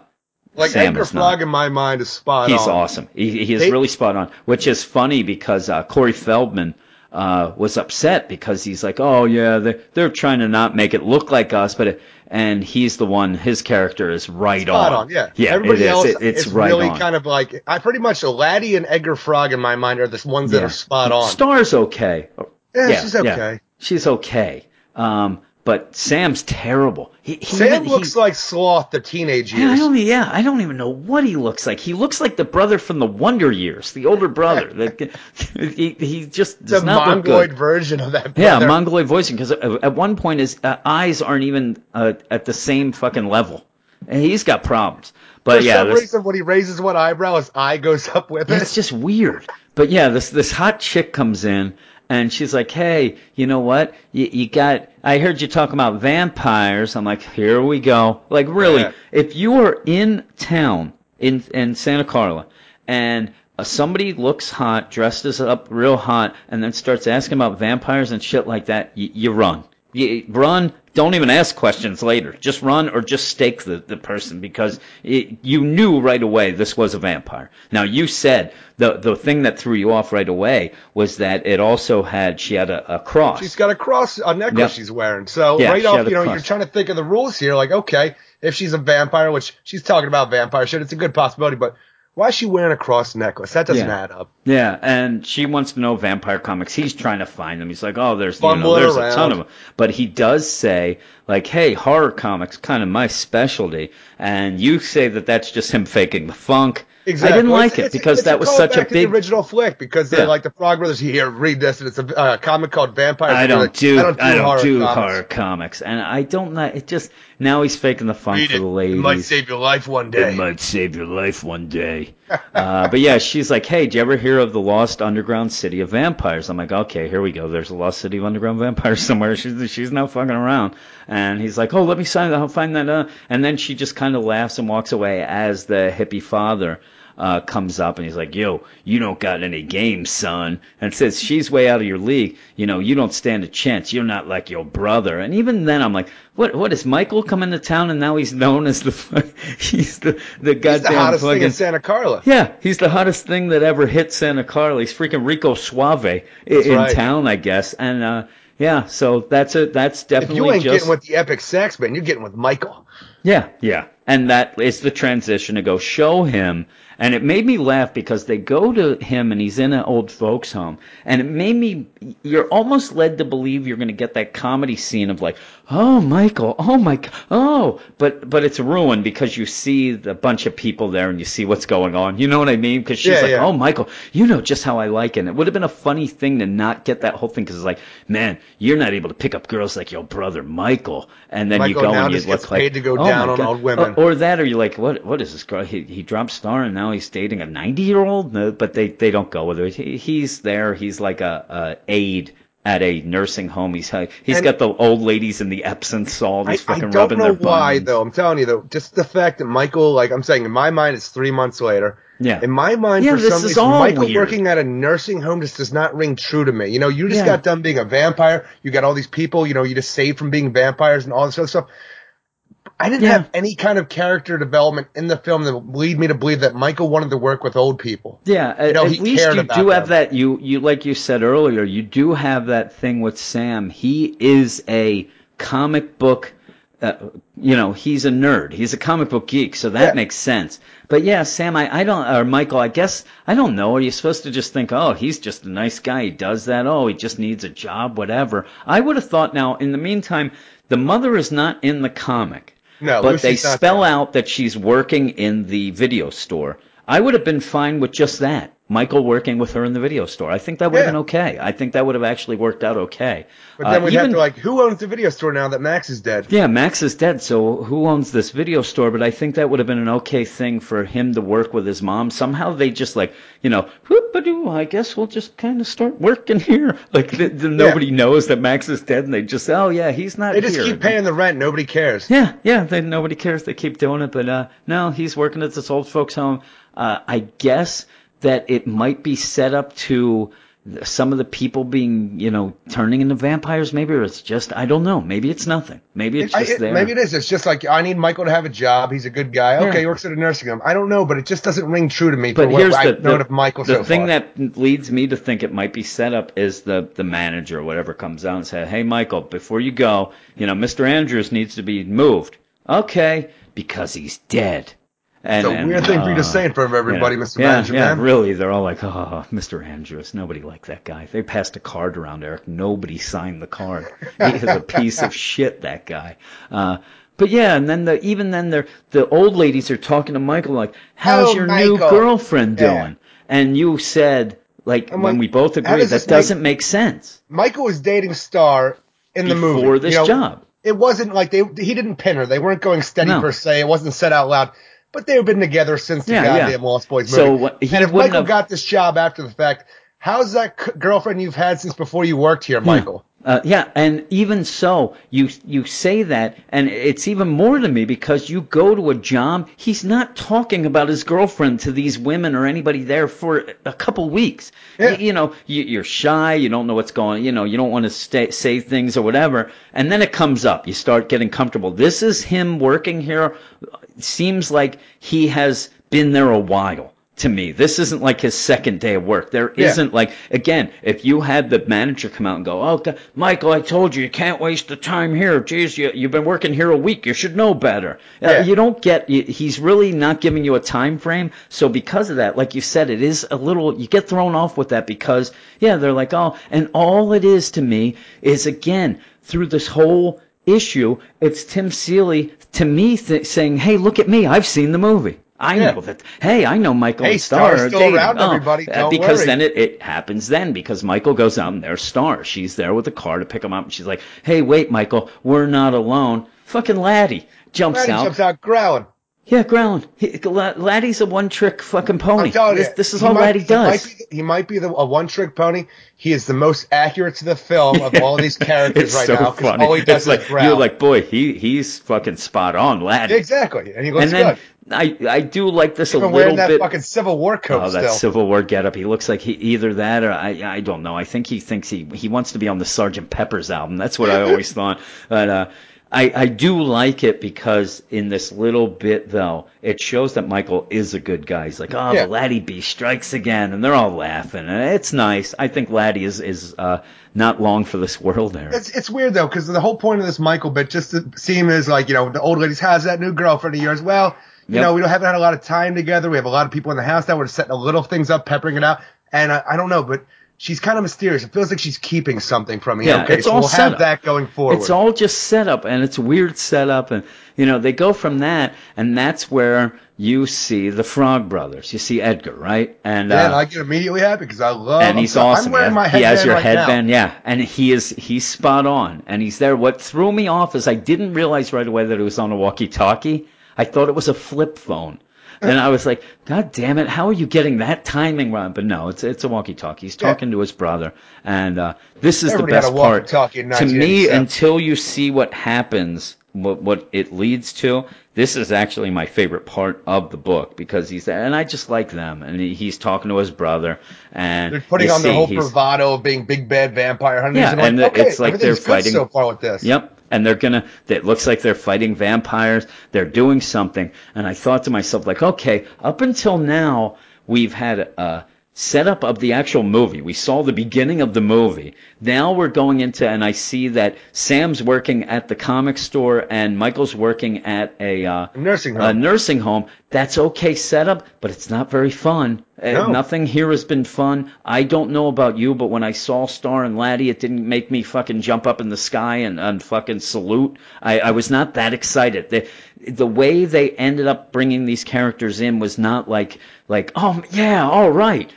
like Sam Edgar. Frog in my mind is spot He's on. awesome. He, he is They- really spot on, which is funny because uh, Corey Feldman uh, was upset because he's like, oh yeah, they're, they're trying to not make it look like us, but it, and he's the one. His character is right Spot on. on, yeah. yeah. Everybody it is. else It- it's is right really on. kind of like I pretty much Laddie and Edgar Frog in my mind are the ones that Yeah. are spot on. Star's okay. yeah, yeah, she's yeah. okay. she's okay. Um, but Sam's terrible. He, he Sam even- looks like Sloth the teenage Yeah, I years. don't. Yeah, I don't even know what he looks like. He looks like the brother from the Wonder Years, the older brother. That he, he just does a not look mongoloid good. version of that. Yeah, mongoloid voicing because at one point his uh, eyes aren't even uh, at the same fucking level, and he's got problems. But For yeah, some this- reason, when he raises one eyebrow, his eye goes up with it. it's just weird. But yeah, this this hot chick comes in and she's like, "Hey, you know what? You, you got? I heard you talking about vampires." I'm like, "Here we go." Like, really? Yeah. If you are in town in in Santa Carla and uh, somebody looks hot, dresses up real hot, and then starts asking about vampires and shit like that, you, you run. You run. Don't even ask questions later. Just run or just stake the, the person because it, you knew right away this was a vampire. Now you said the the thing that threw you off right away was that it also had she had a, a cross. She's got a cross, a necklace Yep. she's wearing. So Yeah, right off, you know, cross. you're trying to think of the rules here. Like, okay, if she's a vampire, which she's talking about vampire shit, it's a good possibility. But why is she wearing a cross necklace? That doesn't Yeah. add up. Yeah, and she wants to know vampire comics. He's trying to find them. He's like, oh, there's you know, there's a ton of them. But he does say like, hey, horror comics kind of my specialty, and you say that that's just him faking the funk. Exactly. I didn't It's- like it because it's that was such a big the original flick because they're like the Frog Brothers. Here, read this, and it's a uh, comic called Vampire. I don't do I don't don't horror horror, comics. comics, and I don't know. It just now he's faking the funk Read for it. the It might save your life one day. It might save your life one day. uh, but yeah, she's like, "Hey, did you ever hear of the lost underground city of vampires?" I'm like, "Okay, here we go. There's a lost city of underground vampires somewhere." She's she's not fucking around. And he's like, "Oh, let me sign that. I'll find that." Uh. And then she just kind of laughs and walks away as the hippie father. Uh, comes up and he's like, "Yo, you don't got any game, son." And says, "She's way out of your league. You know, you don't stand a chance. You're not like your brother." And even then, I'm like, "What? What is Michael coming to town and now he's known as the he's the the He's goddamn the hottest fucking thing in Santa Carla. yeah, he's the hottest thing that ever hit Santa Carla. He's freaking Rico Suave in right. town, I guess. And uh yeah, so that's it. That's definitely. If you ain't just getting with the epic sax man, you're getting with Michael. yeah, yeah. And that is the transition to go show him. And it made me laugh because they go to him and he's in an old folks home. And it made me, you're almost led to believe you're going to get that comedy scene of like, oh, Michael, oh my, oh, but, but it's ruined because you see the bunch of people there and you see what's going on. You know what I mean? Because she's Yeah, like, yeah. oh, Michael, you know just how I like it. And it would have been a funny thing to not get that whole thing because it's like, man, you're not able to pick up girls like your brother Michael. And then Michael you go and you look like, paid to go oh down on God. old women. Or, or that, or you're like, what? What is this girl? He he dropped star and now he's dating a 90 year old. No, but they they don't go with it. He, he's there. He's like a, a aide at a nursing home. He's uh, he's And- got the old ladies in the Epsom salt. I, He's I fucking don't rubbing know their why buns. though. I'm telling you though, just the fact that Michael, like I'm saying, in my mind, it's three months later. Yeah. In my mind, Yeah, for this some is reason, Michael weird. working at a nursing home just does not ring true to me. You know, you just Yeah. got done being a vampire. You got all these people. You know, you just saved from being vampires and all this other stuff. I didn't Yeah. have any kind of character development in the film that would lead me to believe that Michael wanted to work with old people. Yeah, at, know, at he least cared you do have them. that. You you like you said earlier, you do have that thing with Sam. He is a comic book. Uh, you know, he's a nerd. He's a comic book geek, so that Yeah. makes sense. But yeah, Sam, I, I don't, or Michael, I guess, I don't know. Are you supposed to just think, oh, he's just a nice guy. He does that. Oh, he just needs a job, whatever. I would have thought now, in the meantime, the mother is not in the comic. No, but Lucy's they spell there. out that she's working in the video store. I would have been fine with just that. Michael working with her in the video store. I think that would have been okay. I think that would have actually worked out okay. But then Uh, we'd even- have to like, who owns the video store now that Max is dead? yeah, Max is dead, so who owns this video store? But I think that would have been an okay thing for him to work with his mom. Somehow they just like, you know, whoop-a-doo, I guess we'll just kind of start working here. Like the, the, nobody knows that Max is dead, and they just, oh yeah, he's not They just here. keep paying the rent. Nobody cares. Yeah, yeah. They, nobody cares. They keep doing it, but uh, no, he's working at this old folks' home. Uh, I guess that it might be set up to some of the people being, you know, turning into vampires. Maybe or it's just I don't know. Maybe it's nothing. Maybe it's I- just it- there. maybe it is. It's just like I need Michael to have a job. He's a good guy. Okay, Yeah. he works at a nursing home. I don't know, but it just doesn't ring true to me. But for what here's the, the, of Michael the so thing far. that leads me to think it might be set up is the the manager or whatever comes out and says, "Hey, Michael, before you go, you know, Mr. Andrews needs to be moved." Okay, because he's dead. And, It's a and, weird thing for you to uh, say in front of everybody, yeah. Mr. Yeah, Manager, yeah, man. really. They're all like, oh, Mr. Andrews. Nobody liked that guy. They passed a card around, Eric. Nobody signed the card. He is a piece of shit, that guy. Uh, but yeah, and then the, even then they're, the old ladies are talking to Michael like, how's Oh, your new Michael. girlfriend Yeah. doing? And you said, like, I'm when like, we both agreed, does that doesn't make sense. Michael was dating Star in the movie Before this you know, job. It wasn't like they he didn't pin her. They weren't going steady No. per se. It wasn't said out loud. But they've been together since the Yeah, yeah. goddamn Lost Boys movie. what- he and if Michael have- got this job after the fact, how's that c- girlfriend you've had since before you worked here, hmm. Michael? Uh, yeah, and even so, you you say that, and it's even more to me because you go to a job. He's not talking about his girlfriend to these women or anybody there for a couple weeks. Yeah. You, you know, you, you're shy. You don't know what's going. You know, you don't want to stay, say things or whatever. And then it comes up. You start getting comfortable. This is him working here. Seems like he has been there a while. To me, this isn't like his second day of work. There Yeah. not like again, if you had the manager come out and go, "Oh, God, Michael, I told you you can't waste the time here. Jeez, you, you've been working here a week. You should know better." Uh, you don't get. you- He's really not giving you a time frame. So because of that, like you said, it is a little. You get thrown off with that because yeah, they're like, "Oh," and all it is to me is again through this whole issue, it's Tim Seeley to me th- saying, "Hey, look at me. I've seen the movie." I Yeah. know that. Hey, I know Michael Hey, and Star Star's still around, Oh, everybody. uh, Don't because worry. then it, it happens then because Michael goes out and there's Star. She's there with the car to pick him up and she's like, "Hey, wait, Michael, we're not alone." Fucking Laddie jumps Laddie out. jumps out growling. Yeah. He, Laddie's a one-trick fucking pony. Telling this, you, this is all might- Laddie he might does. be- He might be the, a one-trick pony. He is the most accurate to the film of all these characters It's right so now. funny. All he does It's is like growl. you're like, boy, he he's fucking spot on, Laddie. exactly, and he looks and good. I I do like this a Even little wearing that bit. fucking Civil War coat Oh, that still. Civil War getup. He looks like he either that or I I don't know. I think he thinks he he wants to be on the Sergeant Pepper's album. That's what I always thought. But uh, I I do like it because in this little bit though, it shows that Michael is a good guy. He's like, oh, Yeah. the Laddie B strikes again, and they're all laughing. And it's nice. I think Laddie is is uh, not long for this world there. It's it's weird though because the whole point of this Michael bit just to seem is like you know the old lady's has that new girlfriend of yours. Well, you Yep. know we don't haven't had a lot of time together. We have a lot of people in the house that We're setting the little things up, peppering it out, and I, I don't know, but she's kind of mysterious. It feels like she's keeping something from me. Yeah, okay, it's so all we'll set have up. that going forward. It's all just set up, and it's weird setup, and you know they go from that, and that's where you see the Frog Brothers. You see Edgar, right? And yeah, uh, and I get immediately happy because I love. and he's I'm, awesome. I'm wearing my he has your right now. headband, yeah, and he is he's spot on, and he's there. What threw me off is I didn't realize right away that it was on a walkie-talkie. I thought it was a flip phone. And I was like, God damn it, how are you getting that timing right? But no, it's it's a walkie-talkie. He's Yeah. talking to his brother, and uh, this is Everybody the best part. To me, until you see what happens, what what it leads to, this is actually my favorite part of the book because he's and I just like them, and he, he's talking to his brother, and They're putting on see whole bravado of being big bad vampire hunters. Yeah, and, like, and the- okay, it's like they're fighting- so far with this. Yep. And they're gonna. It looks like they're fighting vampires. They're doing something. And I thought to myself, like, okay, up until now, we've had a setup of the actual movie. We saw the beginning of the movie. Now we're going into, and I see that Sam's working at the comic store and Michael's working at a uh, Nursing home. a nursing home. That's okay setup, but it's not very fun. Uh, No. nothing here has been fun. I don't know about you, but when I saw Star and Laddie, it didn't make me fucking jump up in the sky and, and fucking salute. I, I was not that excited. The, the way they ended up bringing these characters in was not like, like, oh, yeah, all right.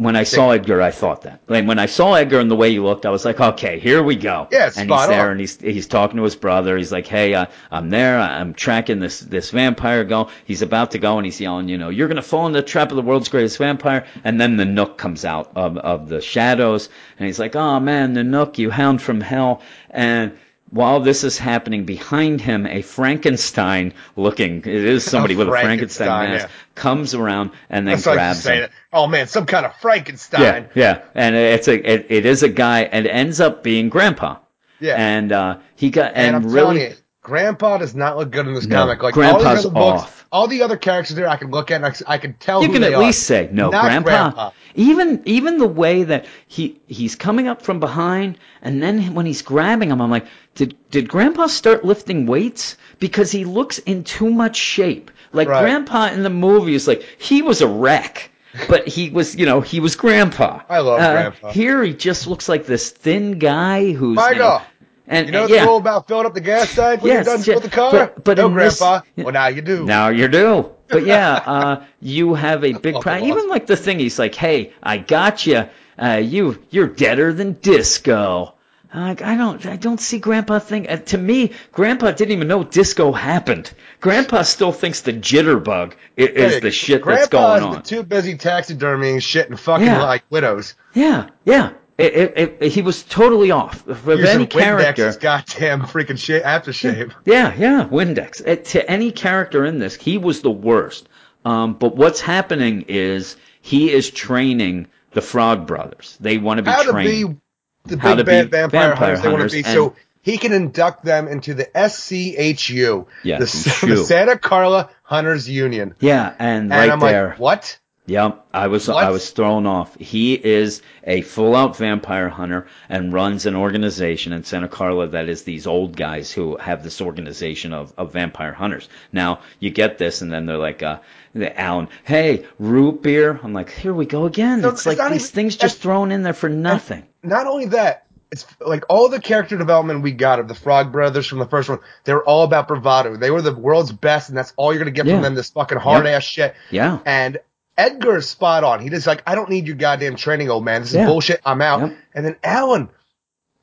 When I saw Edgar, I thought that. Like when I saw Edgar and the way he looked, I was like, okay, here we go. Yeah, and he's there on. and he's he's talking to his brother. He's like, "Hey, uh, I'm there. I'm tracking this this vampire go. He's about to go, and he's yelling, you know, you're gonna fall in the trap of the world's greatest vampire." And then the Nook comes out of of the shadows, and he's like, "Oh man, the Nook, you hound from hell!" And while this is happening, behind him, a Frankenstein looking, it is somebody with a Frankenstein mask, yeah. comes around and then That's grabs him. it. Oh man, some kind of Frankenstein. Yeah, yeah, and it's a it, it is a guy, and ends up being Grandpa. Yeah. and uh, he got And, and, I'm really telling you, Grandpa does not look good in this No, comic. Like Grandpa's all the other books, off. all the other characters there, I can look at and I, I can tell you can at are. least say no. Grandpa, Grandpa. Even even the way that he he's coming up from behind, and then when he's grabbing him, I'm like, did did Grandpa start lifting weights? Because he looks in too much shape. Like Right. Grandpa in the movie is like he was a wreck, but he was you know he was Grandpa. I love Uh, Grandpa. Here he just looks like this thin guy who's you Michael, know, and You know yeah. the rule about filling up the gas tank when Yes, you're done yeah, with the car? but- but no, in this- Grandpa. well, now you do. Now you do. But yeah, uh, you have a big problem. Even like the thing, he's like, "Hey, I got you. Uh, you you're deader than disco." Like I don't I don't see Grandpa think. Uh, to me, Grandpa didn't even know disco happened. Grandpa still thinks the jitterbug is Hey, the shit Grandpa's that's going on. too busy taxidermying shit and fucking Yeah. like widows. Yeah, yeah. It, it, it, he was totally off. Of Using any character, Windex's goddamn freaking shit aftershave. Yeah, yeah, Windex. To any character in this, he was the worst. Um, but what's happening is he is training the Frog Brothers. They want to be How to trained. be the How big to bad be vampire, vampire hunters they want to be, so he can induct them into the SCHU, Yeah, the, the Santa Carla Hunters Union. yeah, and, And right I'm there. like, what? Yep, I was What? I was thrown off. He is a full out vampire hunter and runs an organization in Santa Carla that is these old guys who have this organization of, of vampire hunters. Now you get this, and then they're like, uh, the Alan, hey, root beer. I'm like, here we go again. No, it's it's like these even- things just thrown in there for nothing. Not only that, it's like all the character development we got of the Frog Brothers from the first one, they were all about bravado. They were the world's best, and that's all you're gonna get Yeah. from them. This fucking hard ass shit. Yeah. And Edgar is spot on. He just like, I don't need your goddamn training, old man. This is Yeah. bullshit. I'm out. Yep. And then Alan,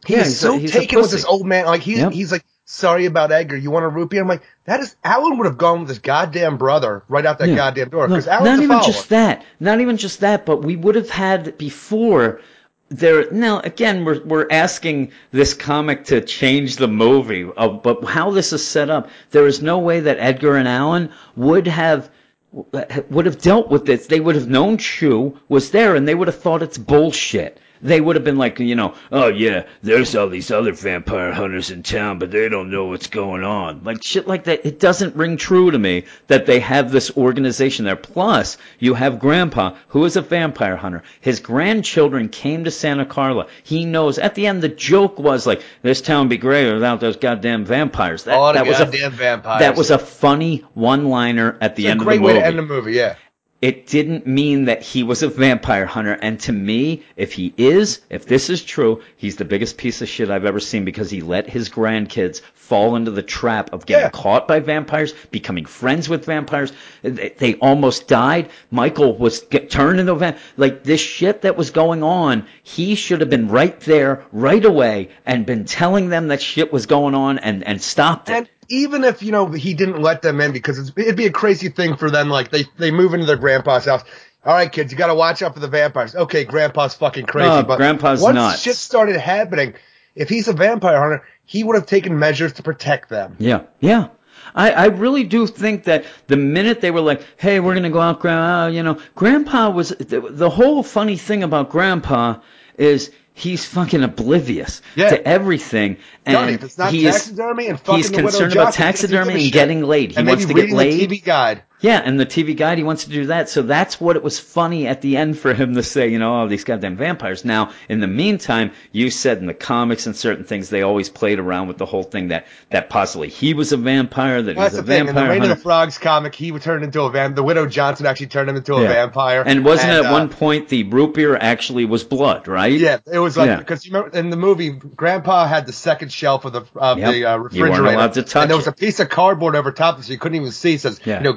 he Yeah, is so taken with this old man. Like he's Yep. he's like, sorry about Edgar. You want a rupee? I'm like, that is Alan would have gone with his goddamn brother right out that Yeah. goddamn door No, because Alan's not even follower. just that. Not even just that, but we would have had before there now again we're we're asking this comic to change the movie of but how this is set up there is no way that Edgar and Alan would have would have dealt with this. They would have known Shu was there and they would have thought it's bullshit they would have been like you know oh yeah there's all these other vampire hunters in town but they don't know what's going on like shit like that it doesn't ring true to me that they have this organization there plus you have grandpa who is a vampire hunter his grandchildren came to santa carla he knows at the end the joke was like this town be great without those goddamn vampires that, All that was a vampires. that was a funny one liner at the It's end a of great the way to end the movie. Yeah. It didn't mean that he was a vampire hunter. And to me, if he is, if this is true, he's the biggest piece of shit I've ever seen because he let his grandkids fall into the trap of getting Yeah. caught by vampires, becoming friends with vampires. They, they almost died. Michael was get, turned into a vampire. Like this shit that was going on, he should have been right there, right away, and been telling them that shit was going on and, and stopped it. And even if you know he didn't let them in because it's, it'd be a crazy thing for them. Like they they move into their grandpa's house. All right, kids, you got to watch out for the vampires. Okay, grandpa's fucking crazy, Oh, but grandpa's once nuts. shit started happening, if he's a vampire hunter, he would have taken measures to protect them. Yeah, yeah. I, I really do think that the minute they were like, "Hey, we're gonna go out, Grandpa," you know, Grandpa was the, the whole funny thing about Grandpa is he's fucking oblivious Yeah. to everything, and Johnny, if it's not taxidermy and fucking he's concerned about Johnson, he doesn't give a taxidermy and shit. getting laid. He and wants to get laid. TV guide. Yeah, and the TV guide, he wants to do that. So that's what it was funny at the end for him to say, you know, oh, these goddamn vampires. Now, in the meantime, you said in the comics and certain things, they always played around with the whole thing that, that possibly he was a vampire, that Well, he's that's a the thing. In the vampire Reign of the Frogs comic, he would turn into a vampire. The widow Johnson actually turned him into a Yeah. vampire. And wasn't it at uh, one point the root beer actually was blood, right? Yeah, it was like Yeah. because you remember in the movie, Grandpa had the second shelf of the of Yep. the uh, You weren't refrigerator, allowed to touch and there was a piece of cardboard over top, so you couldn't even see. It says Yeah. you know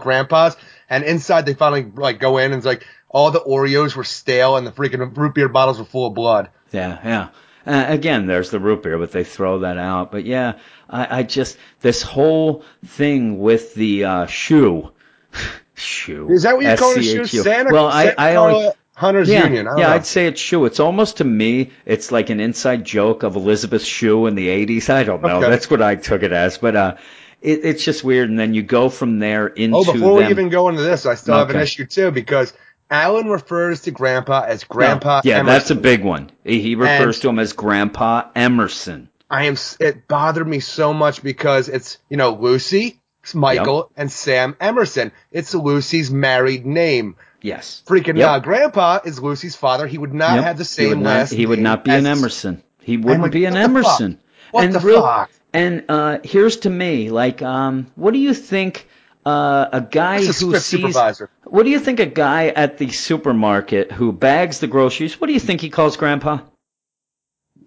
And inside they finally like go in and it's like all the Oreos were stale and the freaking root beer bottles were full of blood. Yeah, yeah. Uh, again, there's the root beer, but they throw that out. But yeah, I, I just this whole thing with the uh, shoe, shoe. Is that what you're calling it? Shoe? Santa, Well, I, Santa I Carla only, Hunters yeah, Union. I yeah, know. I'd say it's shoe. It's almost to me, it's like an inside joke of Elizabeth Shue in the '80s. I don't know. Okay. That's what I took it as, but uh, it, it's just weird. And then you go from there into Oh, before them. we even go into this, I still have an issue too because Alan refers to Grandpa as Grandpa. yeah, that's a big one. He he refers And- to him as Grandpa Emerson. I am. It bothered me so much because it's you know Lucy, it's Michael, and Sam Emerson. It's Lucy's married name. Yes. Freaking Yep. uh, Grandpa is Lucy's father. He would not Yep. have the he same not, last He would not be an Emerson. He wouldn't like, be an? Emerson. What and the real- fuck? And uh, here's to me, like, um, what do you think uh, a guy a who sees? supervisor. What do you think a guy at the supermarket who bags the groceries? What do you think he calls Grandpa?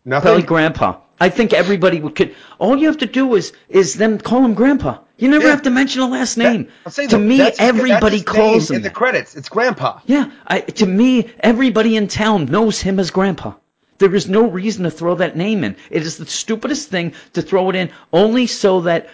Nothing. Probably Grandpa. I think everybody would could. All you have to do is is them call him Grandpa. You never Yeah. have to mention a last name. I'm to that- me, everybody that's his name calls him. in the that. credits. It's Grandpa. Yeah, I, to me, everybody in town knows him as Grandpa. There is no reason to throw that name in. It is the stupidest thing to throw it in only so that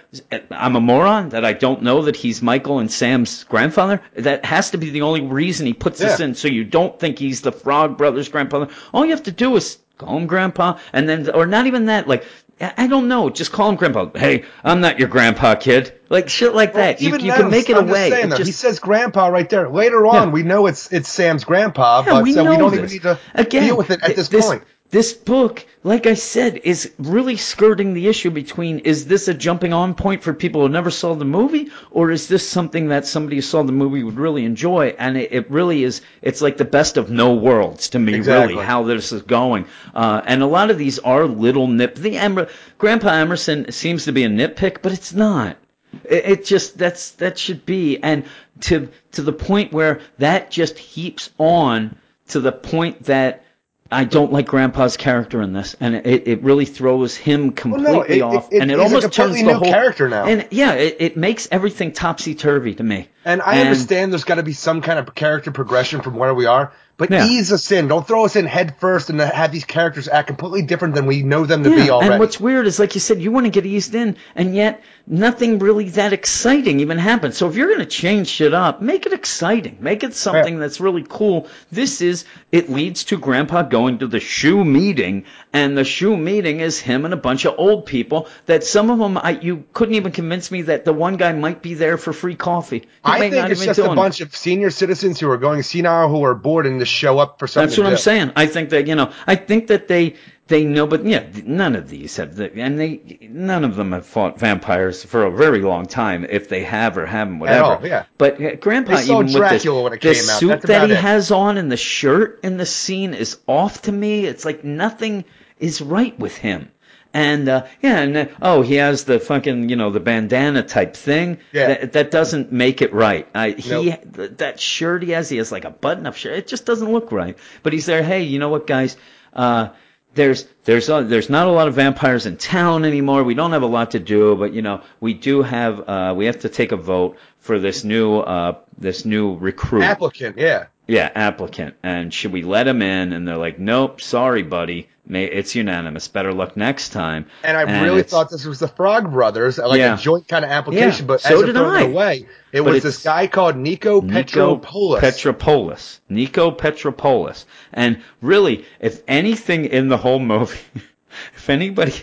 I'm a moron, that I don't know that he's Michael and Sam's grandfather. That has to be the only reason he puts this in, so you don't think he's the Frog Brothers' grandfather. All you have to do is call him Grandpa, and then, or not even that, like, I don't know, just call him Grandpa. Hey, I'm not your grandpa, kid. Like shit like that. you you can make it I'm just away. saying, It though, he says Grandpa right there. Later on, Yeah. we know it's it's Sam's grandpa, Yeah, but we so we don't this. even need to Again, deal with it at this, this point. This book, like I said, is really skirting the issue between is this a jumping on point for people who never saw the movie, or is this something that somebody who saw the movie would really enjoy? And it, it really is, it's like the best of no worlds to me, Exactly. really, how this is going. Uh, and a lot of these are little nip. The Emer- Grandpa Emerson seems to be a nitpick, but it's not. It, it just that's that should be, and to to the point where that just heaps on to the point that I don't like Grandpa's character in this, and it, it really throws him completely it- off, it- and it almost turns the whole character now. And yeah, it, it makes everything topsy turvy to me. And I understand there's got to be some kind of character progression from where we are, but Yeah. ease us in. Don't throw us in head first and have these characters act completely different than we know them to be Yeah, already. and what's weird is, like you said, you want to get eased in, and yet nothing really that exciting even happens. So if you're going to change shit up, make it exciting. Make it something that's really cool. This is, it leads to Grandpa going to the shoe meeting, and the shoe meeting is him and a bunch of old people that some of them, I, you couldn't even convince me that the one guy might be there for free coffee. He I think it's just a doing it. bunch of senior citizens who are going senile who are bored and just show up for something. That's what I'm saying. I think that you know, I think that they they know, but yeah, none of these have, the, and they none of them have fought vampires for a very long time, if they have or haven't, whatever. all, yeah. But uh, Grandpa, They saw even Dracula with when it this, the suit that he it. has on and the shirt in the scene is off to me. It's like nothing is right with him. And uh, yeah, and uh, oh, he has the fucking you know the bandana type thing. Yeah. That, that doesn't make it right. I, he Nope. th- that shirt he has, he has like a button-up shirt. It just doesn't look right. But he's there. Hey, you know what, guys? Uh, there's there's uh, there's not a lot of vampires in town anymore. We don't have a lot to do, but you know we do have uh, we have to take a vote for this new uh, this new recruit. Applicant, yeah. Yeah, applicant. And should we let him in? And they're like, nope, sorry, buddy. May, it's unanimous. Better luck next time. And I really thought this was the Frog Brothers, like Yeah. a joint kind of application. Yeah, but so as did I. away, it But was this guy called Nico Nico Petropoulos. Petropoulos. Nico Petropoulos. And really, if anything in the whole movie, if anybody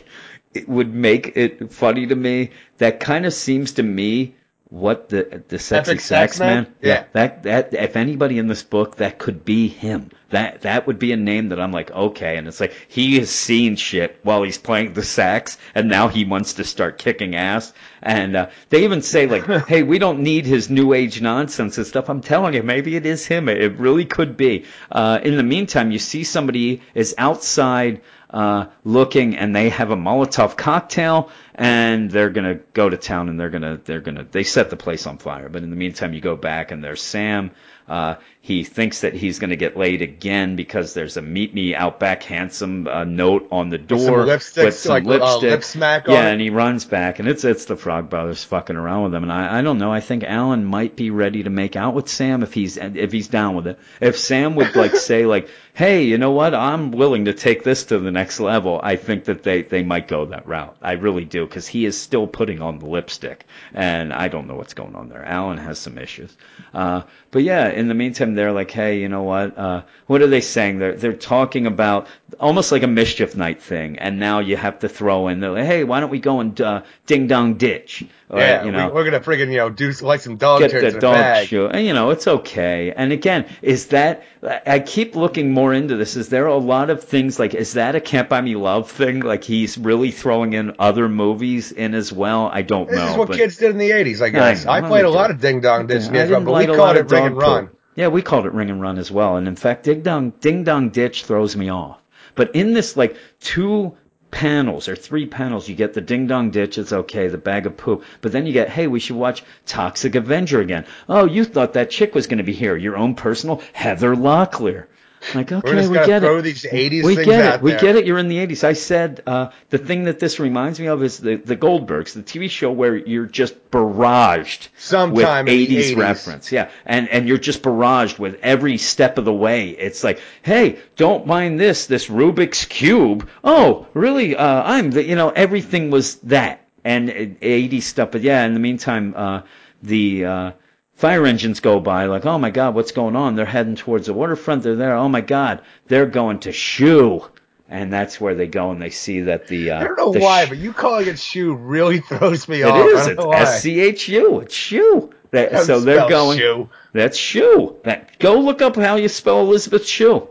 would make it funny to me, that kind of seems to me what the the sexy Epic sax Sax Man? man. Yeah. That that if anybody in this book that could be him. That that would be a name that I'm like, okay, and it's like he has seen shit while he's playing the sax and now he wants to start kicking ass. And uh, they even say like, hey, we don't need his new age nonsense and stuff. I'm telling you, maybe it is him. It, it really could be. Uh, in the meantime, you see somebody is outside uh, looking and they have a Molotov cocktail and they're gonna go to town and they're gonna they're gonna they set the place on fire. But in the meantime, you go back and there's Sam. Uh, he thinks that he's going to get laid again because there's a "Meet Me Out Back, Handsome" uh, note on the door some lipstick, with some like, uh, lipstick. lip smack yeah, and he runs back, and it's it's the Frog Brothers fucking around with him. And I, I don't know. I think Alan might be ready to make out with Sam if he's if he's down with it. If Sam would like say like, "Hey, you know what? I'm willing to take this to the next level." I think that they they might go that route. I really do because he is still putting on the lipstick, and I don't know what's going on there. Alan has some issues. Uh, but yeah, in the meantime, they're like, "Hey, you know what? Uh, what are they saying? They're they're talking about almost like a mischief night thing, and now you have to throw in. They're like, "Hey, why don't we go and uh, ding dong ditch?" Or, yeah, you know, we, are gonna friggin' you know do like some dog get the dog shoe. And you know, it's okay. And again, is that I keep looking more into this. Is there a lot of things like is that a Can't Buy Me Love thing? Like he's really throwing in other movies in as well. I don't This know. This is what but kids did in the '80s, I guess. know, I, played a lot of ding dong ditch, I but we called it ring and run. Yeah, we called it ring and run as well. And in fact, Ding Dong, Ding Dong Ditch throws me off. But in this, like, two panels or three panels, you get the Ding Dong Ditch, it's okay, the bag of poop. But then you get, hey, we should watch Toxic Avenger again. Oh, you thought that chick was going to be here, your own personal Heather Locklear. Like, okay, we get it. these 80s we things get it. We get it. You're in the 80s. I said uh, the thing that this reminds me of is the the Goldbergs, the TV show where you're just barraged Sometime with in the 80s, 80s. reference. Yeah, and and you're just barraged with every step of the way. It's like, hey, don't mind this, this Rubik's cube. Oh, really? Uh, I'm the, you know, everything was that and uh, 80s stuff. But yeah, in the meantime, uh, the uh, fire engines go by like, oh my God, what's going on? They're heading towards the waterfront. They're there. Oh my God, they're going to Shoe. And that's where they go and they see that the. Uh, I don't know why, sh- but you calling it shoe really throws me it off. is. I don't It's know why. S C H U. It's Shoe. That, so they're going. shoe. That's Shoe. That go look up how you spell Elizabeth Shue.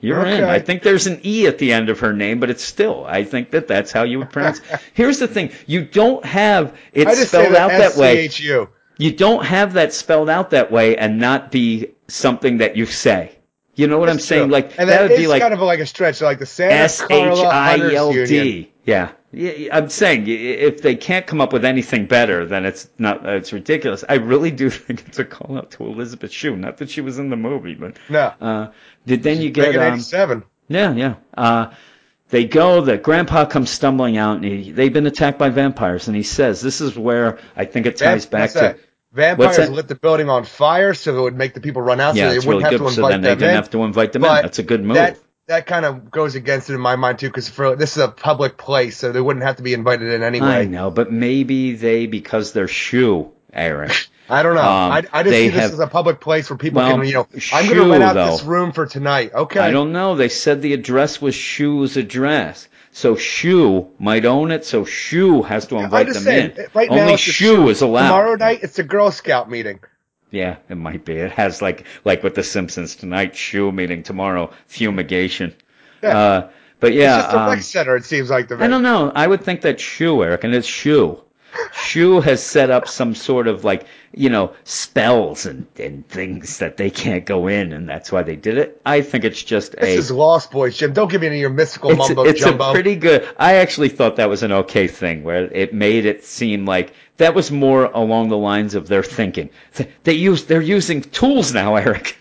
You're in. I think there's an E at the end of her name, but it's still. I think that that's how you would pronounce. Here's the thing: you don't have it I just say spelled out that way. S-C-H-U. You don't have that spelled out that way and not be something that you say. You know what I'm saying? true. Like and that, that, would be like kind of like a stretch, like the Santa S H I L. D. Yeah. Yeah, I'm saying if they can't come up with anything better, then it's not. It's ridiculous. I really do think it's a call out to Elizabeth Shue. Not that she was in the movie, but No, uh, did then you get um, '87. yeah, yeah. Uh, they go. The grandpa comes stumbling out, and he, they've been attacked by vampires. And he says, "This is where I think it ties back What's to." Vampires lit the building on fire, so it would make the people run out, Yeah, so they wouldn't really have good. to So invite then they them didn't in. have to invite them in. That's a good move. That that kind of goes against it in my mind too, because for this is a public place, so they wouldn't have to be invited in anyway. I know, but maybe they because they're shoe, Eric. I don't know. Um, I, I just see this have- as a public place where people Well, can, you know, I'm going to rent out though. this room for tonight. Okay. I don't know. They said the address was Shoe's address. So Shu might own it, so Shu has to invite them saying, in. right now Only Shoe is allowed. Tomorrow night it's a Girl Scout meeting. Yeah, it might be. It has like like with the Simpsons tonight, Shu meeting tomorrow, fumigation. Yeah. Uh, but yeah, it's just a um, rec center. It seems like the I don't know. I would think that Shu, Eric, and it's Shoe. Shoe has set up some sort of like, you know, spells and, and things that they can't go in, and that's why they did it. I think it's just This a. is Lost Boys, Jim. Don't give me any of your mystical it's, mumbo it's jumbo. a pretty good. I actually thought that was an okay thing where it made it seem like that was more along the lines of their thinking. They use they're using tools now, Eric.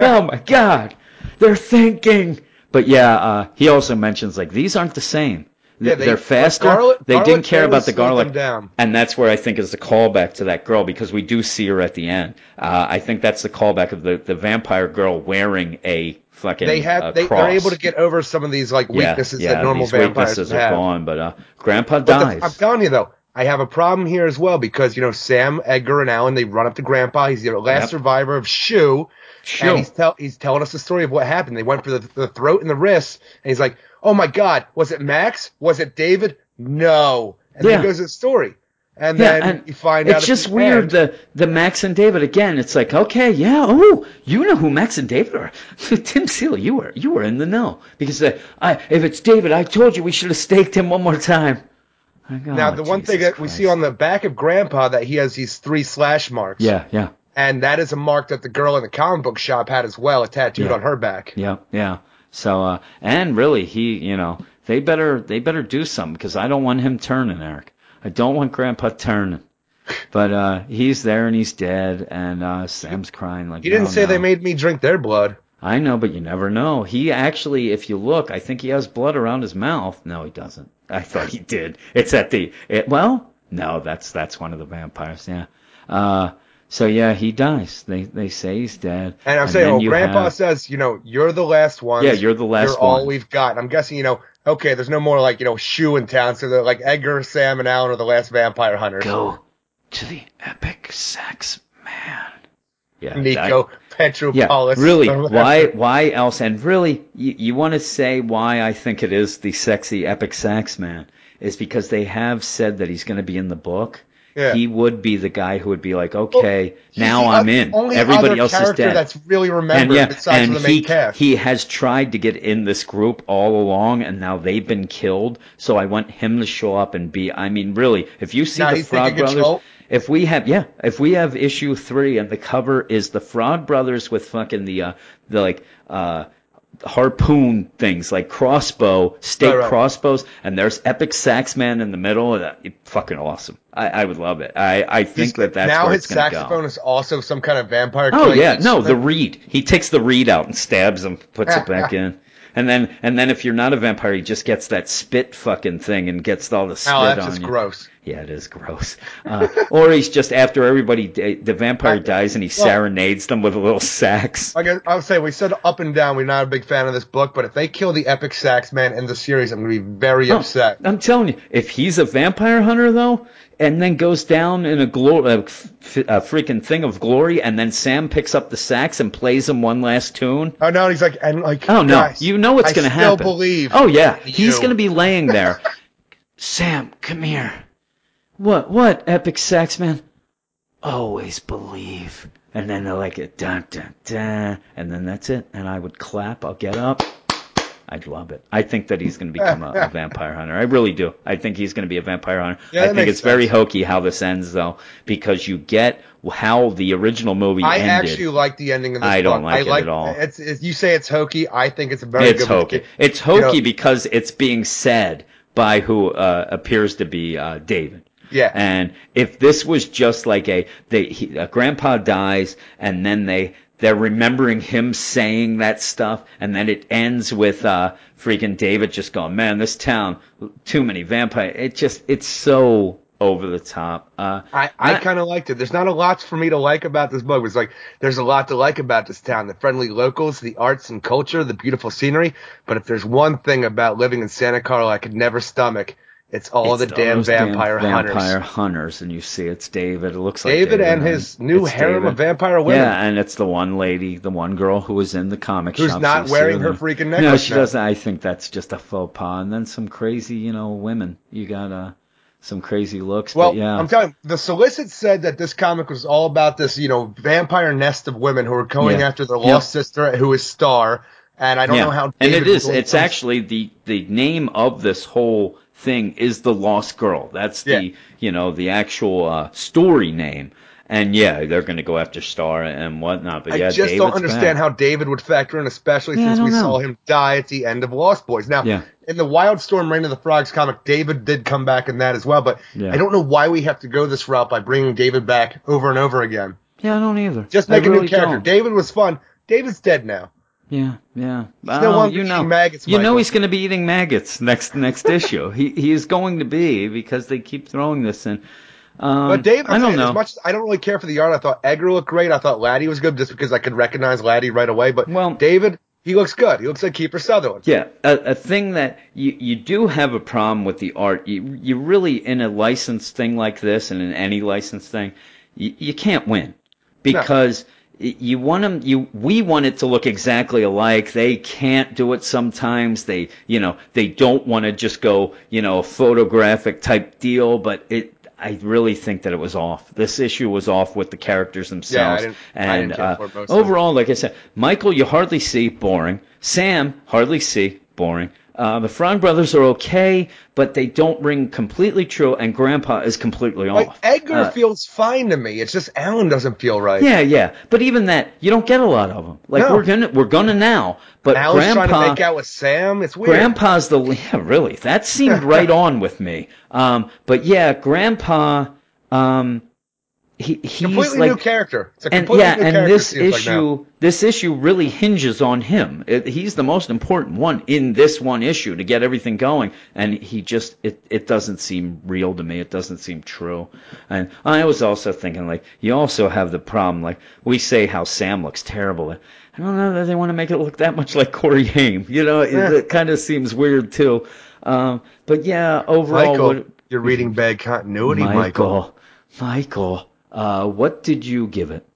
oh my God, they're thinking. But yeah, uh, he also mentions like these aren't the same. Yeah, they- They're faster. they didn't care about the garlic, and that's where I think is the callback to that girl because we do see her at the end. Uh, I think that's the callback of the, the vampire girl wearing a fucking they uh, have they, cross. they're able to get over some of these like weaknesses yeah, yeah, that normal vampires have. are gone, but uh, Grandpa But the- dies. I'm telling you though, I have a problem here as well because you know Sam, Edgar, and Alan they run up to Grandpa. He's the last Yep. survivor of Shoe, Shoe. and he's tell he's telling us the story of what happened. They went for the, the throat and the wrist, and he's like, "Oh my God, was it Max? Was it David? No." And Yeah. then goes his story, and yeah, then and you find out it's just weird end- the the Max and David again. It's like okay, yeah, oh, you know who Max and David are. Tim Seeley, you were you were in the know because uh, I, if it's David, I told you we should have staked him one more time. Go, now "Oh, the one thing that we see on the back of Grandpa that he has these three slash marks. yeah yeah and that is a mark that the girl in the comic book shop had as well, a tattooed Yeah. on her back. yeah yeah. So uh, and really he you know they better they better do something because I don't want him turning Eric. I don't want Grandpa turning. But uh, he's there and he's dead, and uh, Sam's crying like. He didn't "No, say no." they made me drink their blood. I know, but you never know. He actually, if you look, I think he has blood around his mouth. No, he doesn't. I thought he did. It's at the. It, well, no, that's that's one of the vampires. Yeah. Uh, so yeah, he dies. They they say he's dead. And I'm saying, then oh, Grandpa have- says, you know, you're the last one. Yeah, you're the last You're all we've got. I'm guessing, you know, okay, there's no more like, you know, shoe in town, so they're like Edgar, Sam, and Alan are the last vampire hunters. go to the epic sex man. Yeah, Nico Yeah, Petropoulos. really. Why? Why else? And really, you, you want to say why I think it is the sexy epic sax man is because they have said that he's going to be in the book. Yeah. He would be the guy who would be like, okay, He's now I'm in. Everybody else is dead. that's really and remembered yeah, besides and the main he cast. he has tried to get in this group all along, and now they've been killed. So I want him to show up and be. I mean, really, if you see Now the Frog Brothers, control? if we have yeah, if we have issue three and the cover is the Frog Brothers with fucking the uh the like uh harpoon things like crossbow, state Right, right. crossbows, and there's Epic Saxman in the middle. That fucking awesome. I, I would love it. I, I think He's- that that's now his saxophone go. is also some kind of vampire. Oh yeah, no, the reed. He takes the reed out and stabs him, puts it back in. And then, and then if you're not a vampire, he just gets that spit fucking thing and gets all the spit Oh, that's on just you. gross. Yeah, it is gross. Uh, or he's just after everybody, the vampire dies and he well- serenades them with a little sax. I guess I would say we said up and down we're not a big fan of this book, but if they kill the epic sax man in the series, I'm gonna be very Oh, upset. I'm telling you, if he's a vampire hunter though, and then goes down in a, glo- a, f- a freaking thing of glory, and then Sam picks up the sax and plays him one last tune. Oh no, he's like and like. Oh no, guys, you know what's going to still happen. believe. Oh yeah, he's going to be laying there. Sam, come here. What? What? Epic sax man. Always believe. And then they're like, dun dun dun, and then that's it. And I would clap. I'll get up. I'd love it. I think that he's going to become a, a vampire hunter. I really do. I think he's going to be a vampire hunter. Yeah, I think it's very hokey how this ends though, because you get how the original movie I ended. actually like the ending of this I don't book. like I it like at all. It's, it's you say it's hokey. I think it's a very it's good hokey. It's hokey know- because it's being said by who uh, appears to be uh, David. Yeah. And if this was just like a they he, uh, grandpa dies and then they they're remembering him saying that stuff and then it ends with uh freaking David just going, "Man, this town too many vampire." It just it's so over the top. Uh I, I kind of liked it. There's not a lot for me to like about this book. It's like there's a lot to like about this town: the friendly locals, the arts and culture, the beautiful scenery. But if there's one thing about living in Santa Carla I could never stomach, it's all it's the damn vampire, vampire hunters. hunters and you see it's David. It looks like David and his new harem David. of vampire women. Yeah, and it's the one lady, the one girl who was in the comic Who's shop. not wearing her freaking No, she now. doesn't. I think that's just a faux pas. And then some crazy, you know, women. You got uh, some crazy looks. Well, but yeah, I'm telling you, the solicit said that this comic was all about this, you know, vampire nest of women who are going Yeah. after their lost sister, who is Star. And I don't yeah. know how. and it David is. It's actually the the name of this whole thing is the Lost Girl. That's the Yeah. you know the actual uh, story name. And yeah, they're going to go after Star and whatnot. But I yeah, just David's don't understand back. how David would factor in, especially Yeah, since we know. saw him die at the end of Lost Boys. Now, Yeah. in the Wildstorm Reign of the Frogs comic, David did come back in that as well, but. I don't know why we have to go this route by bringing David back over and over again. Yeah, I don't either. Just make a really new character. don't. David was fun. David's dead now. Yeah, yeah. Oh, you know, maggots, you know he's going to be eating maggots next next issue. He he is going to be because they keep throwing this in. Um, But Dave, I don't know. As much as I don't really care for the art, I thought Edgar looked great. I thought Laddie was good just because I could recognize Laddie right away. But Well- David, he looks good. He looks like Kiefer Sutherland. Yeah, a, a thing that you you do have a problem with the art. You you really in a licensed thing like this and in any licensed thing, you, you can't win because you want them. You we want it to look exactly alike. They can't do it sometimes. They you know they don't want to just go you know a photographic type deal, but it. I really think that it was off. This issue was off with the characters themselves. I and didn't care uh, overall, like I said, Michael, you hardly see, boring. Sam, hardly see, boring. Uh, the Frog Brothers are okay, but they don't ring completely true, and Grandpa is completely Like off. Edgar Uh, feels fine to me. It's just Alan doesn't feel right. yeah, yeah, but even that, you don't get a lot of them. Like No. we're gonna, we're gonna now, but Alan's Grandpa, trying to make out with Sam. It's weird. Grandpa's the yeah, really. That seemed right on with me. Um, but yeah, Grandpa, um, he he's completely like new character. It's a and yeah, new and character. this seems like issue, this issue really hinges on him. It, he's the most important one in this one issue to get everything going, and he just it it doesn't seem real to me. It doesn't seem true. And I was also thinking like you also have the problem like we say how Sam looks terrible. I don't know that they want to make it look that much like Corey Haim. You know, it, it kind of seems weird too. Um, but yeah, overall, Michael, what, you're reading bad continuity, Michael. Michael, Michael, uh, what did you give it?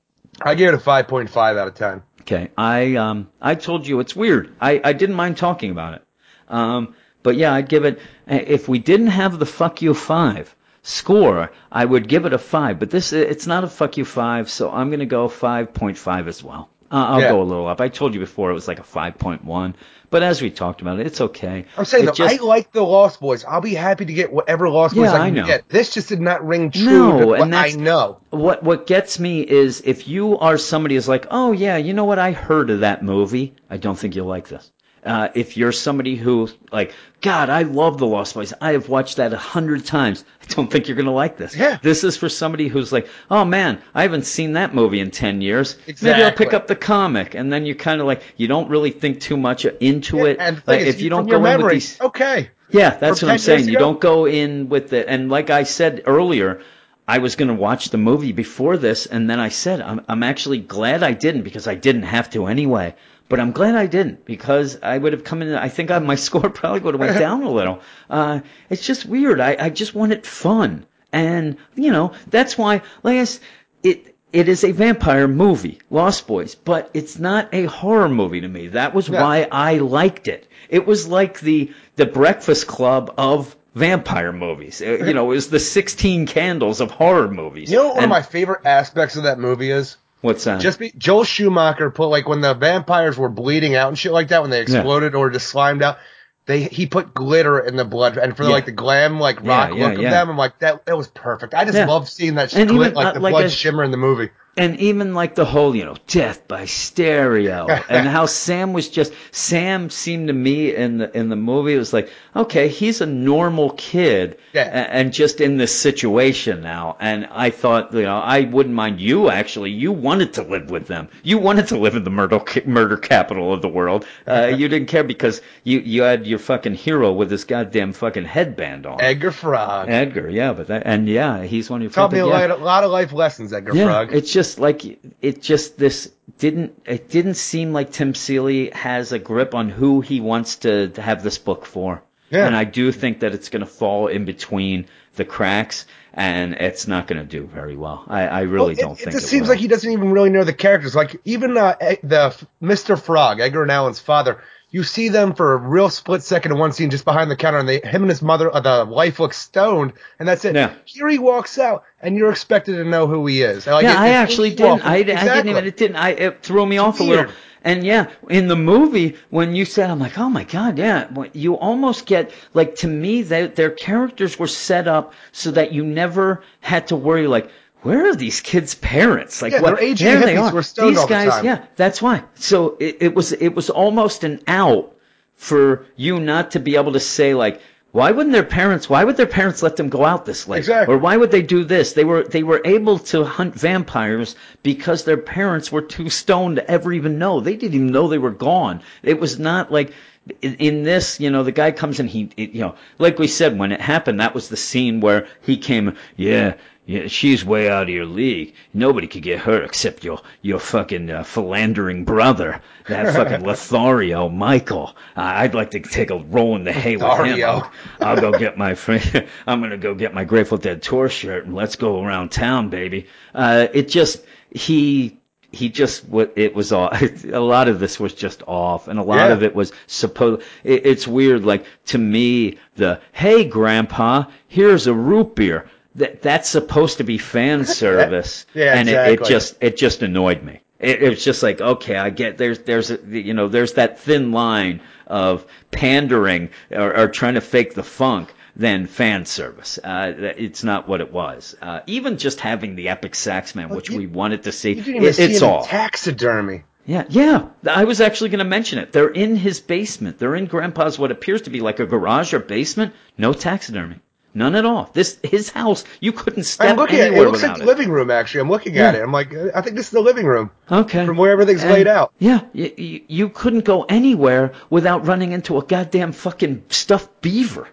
I gave it a 5.5 out of 10. Okay, I um I told you it's weird. I I didn't mind talking about it. Um, but yeah, I'd give it if we didn't have the fuck you five score, I would give it a five. But this it's not a fuck you five, so I'm gonna go five point five as well. Uh, I'll Yeah. go a little up. I told you before it was like a 5.1, but as we talked about it, it's okay. I'm saying though, just- I like the Lost Boys. I'll be happy to get whatever Lost Boys Yeah, I I can know. get. This just did not ring true No, to what and I know. what what gets me is if you are somebody who's like, oh yeah, you know what, I heard of that movie. I don't think you'll like this. Uh, if you're somebody who like, God, I love The Lost Boys. I have watched that a hundred times. I don't think you're gonna like this. Yeah. This is for somebody who's like, oh man, I haven't seen that movie in ten years. Exactly. Maybe I'll pick up the comic, and then you kind of like, you don't really think too much into it. And Like, is, if you don't from go your in with memory, these, okay. yeah, that's From what I'm 10 saying. You ago? don't go in with it. And like I said earlier, I was going to watch the movie before this, and then I said I'm, I'm actually glad I didn't because I didn't have to anyway. But I'm glad I didn't because I would have come in. I think I, my score probably would have went down a little. Uh, it's just weird. I, I just wanted fun, and you know that's why. S- it it is a vampire movie, Lost Boys, but it's not a horror movie to me. That was No. why I liked it. It was like the the Breakfast Club of vampire movies. Uh, You know, it was the 16 candles of horror movies. You know what one of my favorite aspects of that movie is? What's that? Just be, Joel Schumacher put like when the vampires were bleeding out and shit like that when they exploded or just slimed out. They he put glitter in the blood and for Yeah. like the glam like rock yeah, look of them. I'm like that that was perfect. I just Yeah. love seeing that And glit, even, like uh, the like blood I- shimmer in the movie. And even like the whole, you know, death by stereo, and how Sam was just Sam seemed to me in the in the movie it was like, okay, he's a normal kid, Yeah. a- and just in this situation now. And I thought, you know, I wouldn't mind you actually. You wanted to live with them. You wanted to live in the murder murder capital of the world. Uh, you didn't care because you you had your fucking hero with his goddamn fucking headband on. Edgar Frog. Edgar, yeah, but that, and yeah, he's one of your Taught me a yeah. lot, a lot of life lessons, Edgar Yeah, Frog. it's just like it. Just this didn't. It didn't seem like Tim Seeley has a grip on who he wants to, to have this book for. Yeah. And I do think that it's going to fall in between the cracks, and it's not going to do very well. I, I really Well, don't think it just it seems will. like he doesn't even really know the characters. Like even uh, the Mr. Frog, Edgar and Alan's father. You see them for a real split second in one scene, just behind the counter, and they, him and his mother, uh, the wife, looks stoned, and that's it. Yeah. Here he walks out, and you're expected to know who he is. Like, yeah, it- I actually didn't. off. I, I didn't even. It didn't. I it threw me off a little. And yeah, in the movie, when you said, I'm like, oh my god, yeah. You almost get like to me, they, their characters were set up so that you never had to worry like. Where are these kids' parents? Like, Yeah, what? they're aging there they hippies are. who are stoned these all the guys, yeah, that's why. So it, it was, it was almost an out for you not to be able to say like, why wouldn't their parents? Why would their parents let them go out this late? Exactly. Or why would they do this? They were they were able to hunt vampires because their parents were too stoned to ever even know. They didn't even know they were gone. It was not like in, in this, you know, the guy comes and he, you know, like we said when it happened, that was the scene where he came. Yeah, yeah, she's way out of your league. Nobody could get her except your your fucking uh, philandering brother, that fucking Lothario Michael. Uh, I'd like to take a roll in the hay with him. I'll, I'll go get my friend. I'm gonna go get my Grateful Dead tour shirt and let's go around town, baby. Uh, it just he he just what it was all. A lot of this was just off, and a lot Yeah. of it was supposed. It, it's weird. Like to me, the hey grandpa, here's a root beer. That that's supposed to be fan service, Yeah, and it, it just it just annoyed me. It, it was just like, okay, I get there's there's a, you know there's that thin line of pandering or, or trying to fake the funk than fan service. Uh, it's not what it was. Uh, even just having the epic saxman, which you- we wanted to see, You didn't even it- see it's all. taxidermy. Yeah, yeah. I was actually going to mention it. They're in his basement. They're in Grandpa's what appears to be like a garage or basement. No taxidermy. None at all. This his house. You couldn't step I'm looking at it. anywhere It looks like the it. living room. Actually, I'm looking at it. I'm like, I think this is the living room Okay. from where everything's And- laid out. Yeah, you, you, you couldn't go anywhere without running into a goddamn fucking stuffed beaver.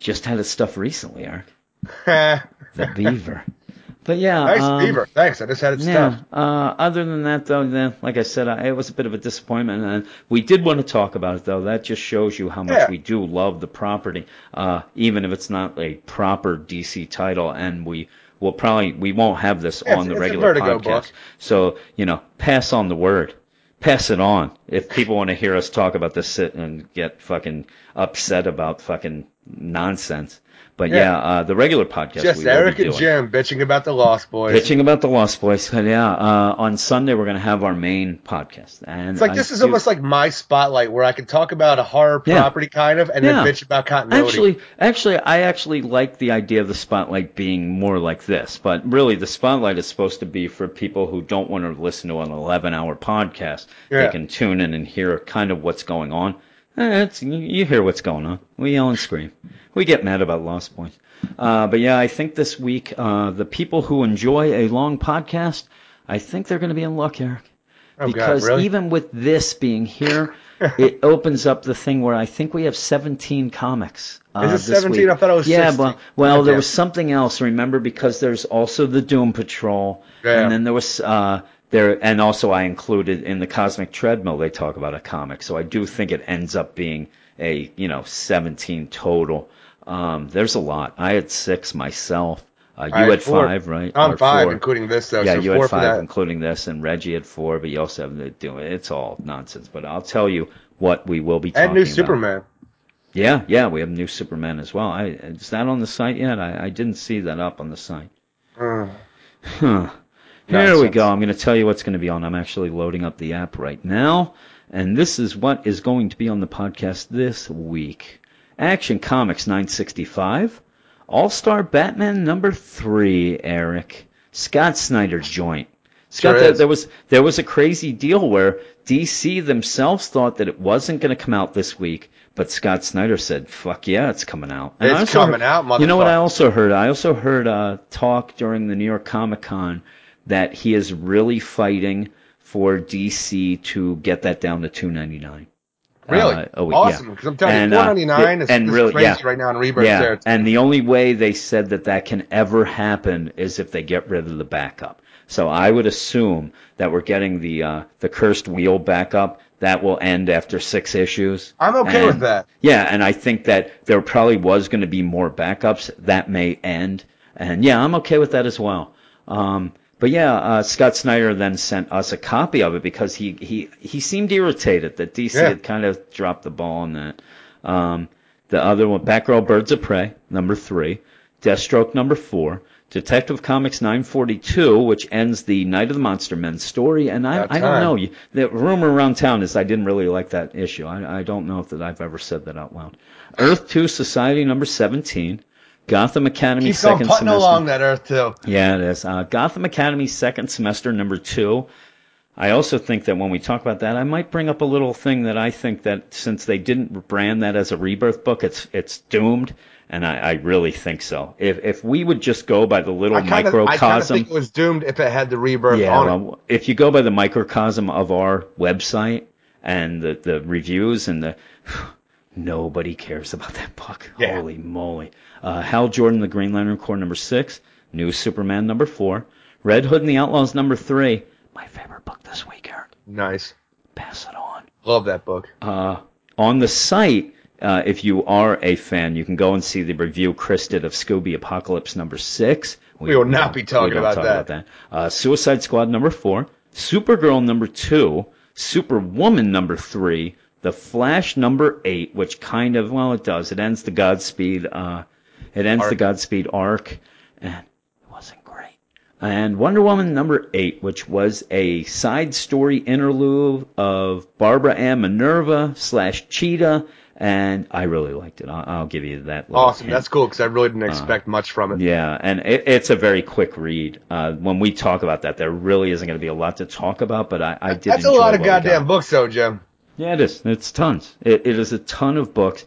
Just had a stuff recently, Eric. The beaver. But yeah, nice um, beaver. Thanks. I just had it Yeah. stuffed. Uh, other than that, though, then, like I said, I, it was a bit of a disappointment, and we did want to talk about it, though. That just shows you how much Yeah. we do love the property, uh, even if it's not a proper DC title, and we will probably we won't have this Yeah, on the regular podcast. book. So you know, pass on the word. Pass it on. If people want to hear us talk about this sit and get fucking upset about fucking nonsense. But Yeah. yeah, uh, the regular podcast Just Eric and. Jim bitching about the Lost Boys. Bitching about the Lost Boys. Yeah, uh, on Sunday we're going to have our main podcast. And It's like I this is do- almost like my spotlight where I can talk about a horror Yeah. property kind of and Yeah. then bitch about continuity. Actually, actually, I actually like the idea of the spotlight being more like this. But really, the spotlight is supposed to be for people who don't want to listen to an 11-hour podcast. They can tune in and hear kind of what's going on. Eh, It's, you- you hear what's going on. We yell and scream. We get mad about Lost Boys. Uh, but yeah, I think this week, uh, the people who enjoy a long podcast, I think they're going to be in luck, Eric oh because God, really? even with this being here, it opens up the thing where I think we have 17 comics. Uh, Is it 17? week. I thought it was Yeah, 16. well, well, there was something else. Remember, because there's also the Doom Patrol, Yeah. and then there was uh, there, and also I included in the Cosmic Treadmill. They talk about a comic, so I do think it ends up being a you know 17 total. Um, there's a lot. I had six myself. Uh, you had had five, right? I'm Or five, four. including this though. Yeah, so you four had five, including this, and Reggie had four, but you also have the doing. It's all nonsense. But I'll tell you what we will be talking And new about. Superman. Yeah, yeah, we have new Superman as well. I, is that on the site yet? I, I didn't see that up on the site. Mm. Huh. Here we go. I'm going to tell you what's going to be on. I'm actually loading up the app right now, and this is what is going to be on the podcast this week. Action Comics 965, All Star Batman number three. Eric Scott Snyder's joint. Scott, Sure there, there was there was a crazy deal where DC themselves thought that it wasn't going to come out this week, but Scott Snyder said, "Fuck yeah, it's coming out." And It's coming heard- out, You know what I also heard? I also heard uh, talk during the New York Comic Con that he is really fighting for DC to get that down to two ninety nine. Really? Uh, oh, awesome. yeah. Because I'm telling And, you, uh, 499 is, and is really- yeah. right now in Rebirth Yeah, and the only way they said that that can ever happen is if they get rid of the backup. So I would assume that we're getting the uh, the cursed wheel backup. That will end after six issues. I'm okay And- with that. Yeah, and I think that there probably was going to be more backups that may end, and yeah, I'm okay with that as well. Um, but yeah, uh, Scott Snyder then sent us a copy of it because he he he seemed irritated that DC Yeah. had kind of dropped the ball on that. Um, the other one, Batgirl Birds of Prey, number three, Deathstroke number four, Detective Comics 942, which ends the Night of the Monster Men story, and I, I don't know. The rumor around town is I didn't really like that issue. I, I don't know if that I've ever said that out loud. Earth 2 Society number 17, Gotham Academy Keeps second putting semester. along that Earth too. Yeah, it is. Uh, Gotham Academy second semester number two. I also think that when we talk about that, I might bring up a little thing that I think that since they didn't brand that as a rebirth book, it's it's doomed, and I, I really think so. If if we would just go by the little I kind of I kind of microcosm, think it was doomed if it had the Rebirth yeah, on it. well, if you go by the microcosm of our website and the the reviews and the nobody cares about that book. Yeah. Holy moly! Uh, Hal Jordan, the Green Lantern Corps number six, New Superman number four, Red Hood and the Outlaws number three. My favorite book this week, Eric. Nice. Pass it on. Love that book. Uh, on the site, uh, if you are a fan, you can go and see the review Chris did of Scooby Apocalypse number six. We will not be talking we about talk that. Uh, Suicide Squad number four, Supergirl number two, Superwoman number three, The Flash number eight, which kind of well, it does. It ends the Godspeed. Uh, it ends Arc. the Godspeed arc, and it wasn't great. And Wonder Woman number eight, which was a side story interlude of Barbara Ann Minerva slash Cheetah, and I really liked it. I'll, I'll give you that. Awesome. hint. That's cool because I really didn't expect much from it. Yeah, and it, it's a very quick read. Uh, when we talk about that, there really isn't going to be a lot to talk about, but I, I did. That's a lot of goddamn books, though, Jim. Yeah, it is. It's tons. It, it is a ton of books.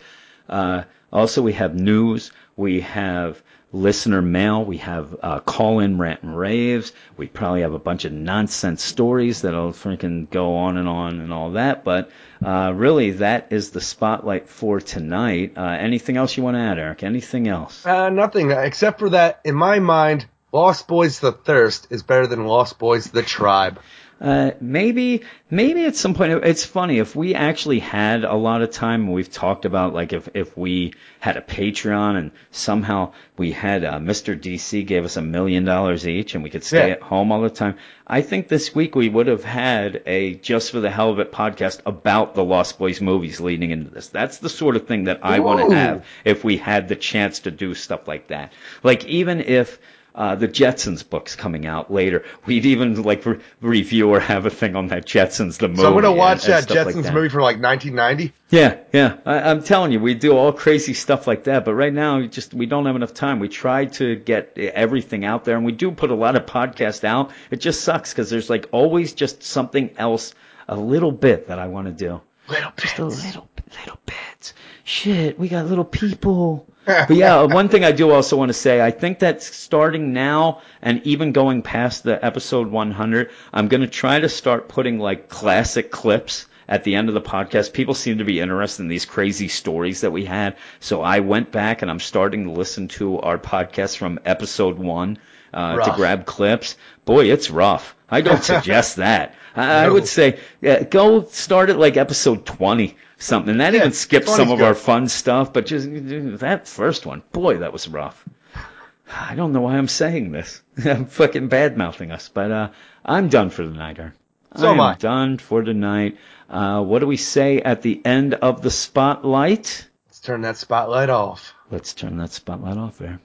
Uh, also, we have news. We have listener mail. We have uh, call-in rant and raves. We probably have a bunch of nonsense stories that'll freaking go on and on and all that. But uh, really, that is the spotlight for tonight. Uh, anything else you want to add, Eric? Anything else? Uh, nothing except for that. In my mind, Lost Boys: The Thirst is better than Lost Boys: The Tribe. Uh, maybe, maybe at some point, it's funny if we actually had a lot of time. We've talked about like if if we had a Patreon and somehow we had uh, Mr. DC gave us a million dollars each and we could stay Yeah. at home all the time. I think this week we would have had a just for the hell of it podcast about the Lost Boys movies leading into this. That's the sort of thing that I want to have if we had the chance to do stuff like that. Like even if uh, the Jetsons books coming out later, we'd even like re- review or have a thing on that Jetsons the movie. So I'm gonna watch and that stuff like Jetsons that. movie from like 1990. Yeah, yeah. I, I'm telling you, we do all crazy stuff like that, but right now, we just we don't have enough time. We try to get everything out there, and we do put a lot of podcasts out. It just sucks because there's like always just something else, a little bit that I want to do. Little Just a bits. little, little bits. Shit, we got little people. But yeah, one thing I do also want to say, I think that starting now and even going past the episode 100, I'm going to try to start putting like classic clips at the end of the podcast. People seem to be interested in these crazy stories that we had. So I went back and I'm starting to listen to our podcast from episode one uh, to grab clips. Boy, it's rough. I don't suggest that. I, I would say yeah, go start at like episode 20 something. That Yeah, even skips 20's some of good. our fun stuff, but just that first one, boy, that was rough. I don't know why I'm saying this. I'm fucking bad mouthing us, but uh, I'm done for the night, Aaron. So am I am I. done for tonight. Uh, what do we say at the end of the spotlight? Let's turn that spotlight off. Let's turn that spotlight off there.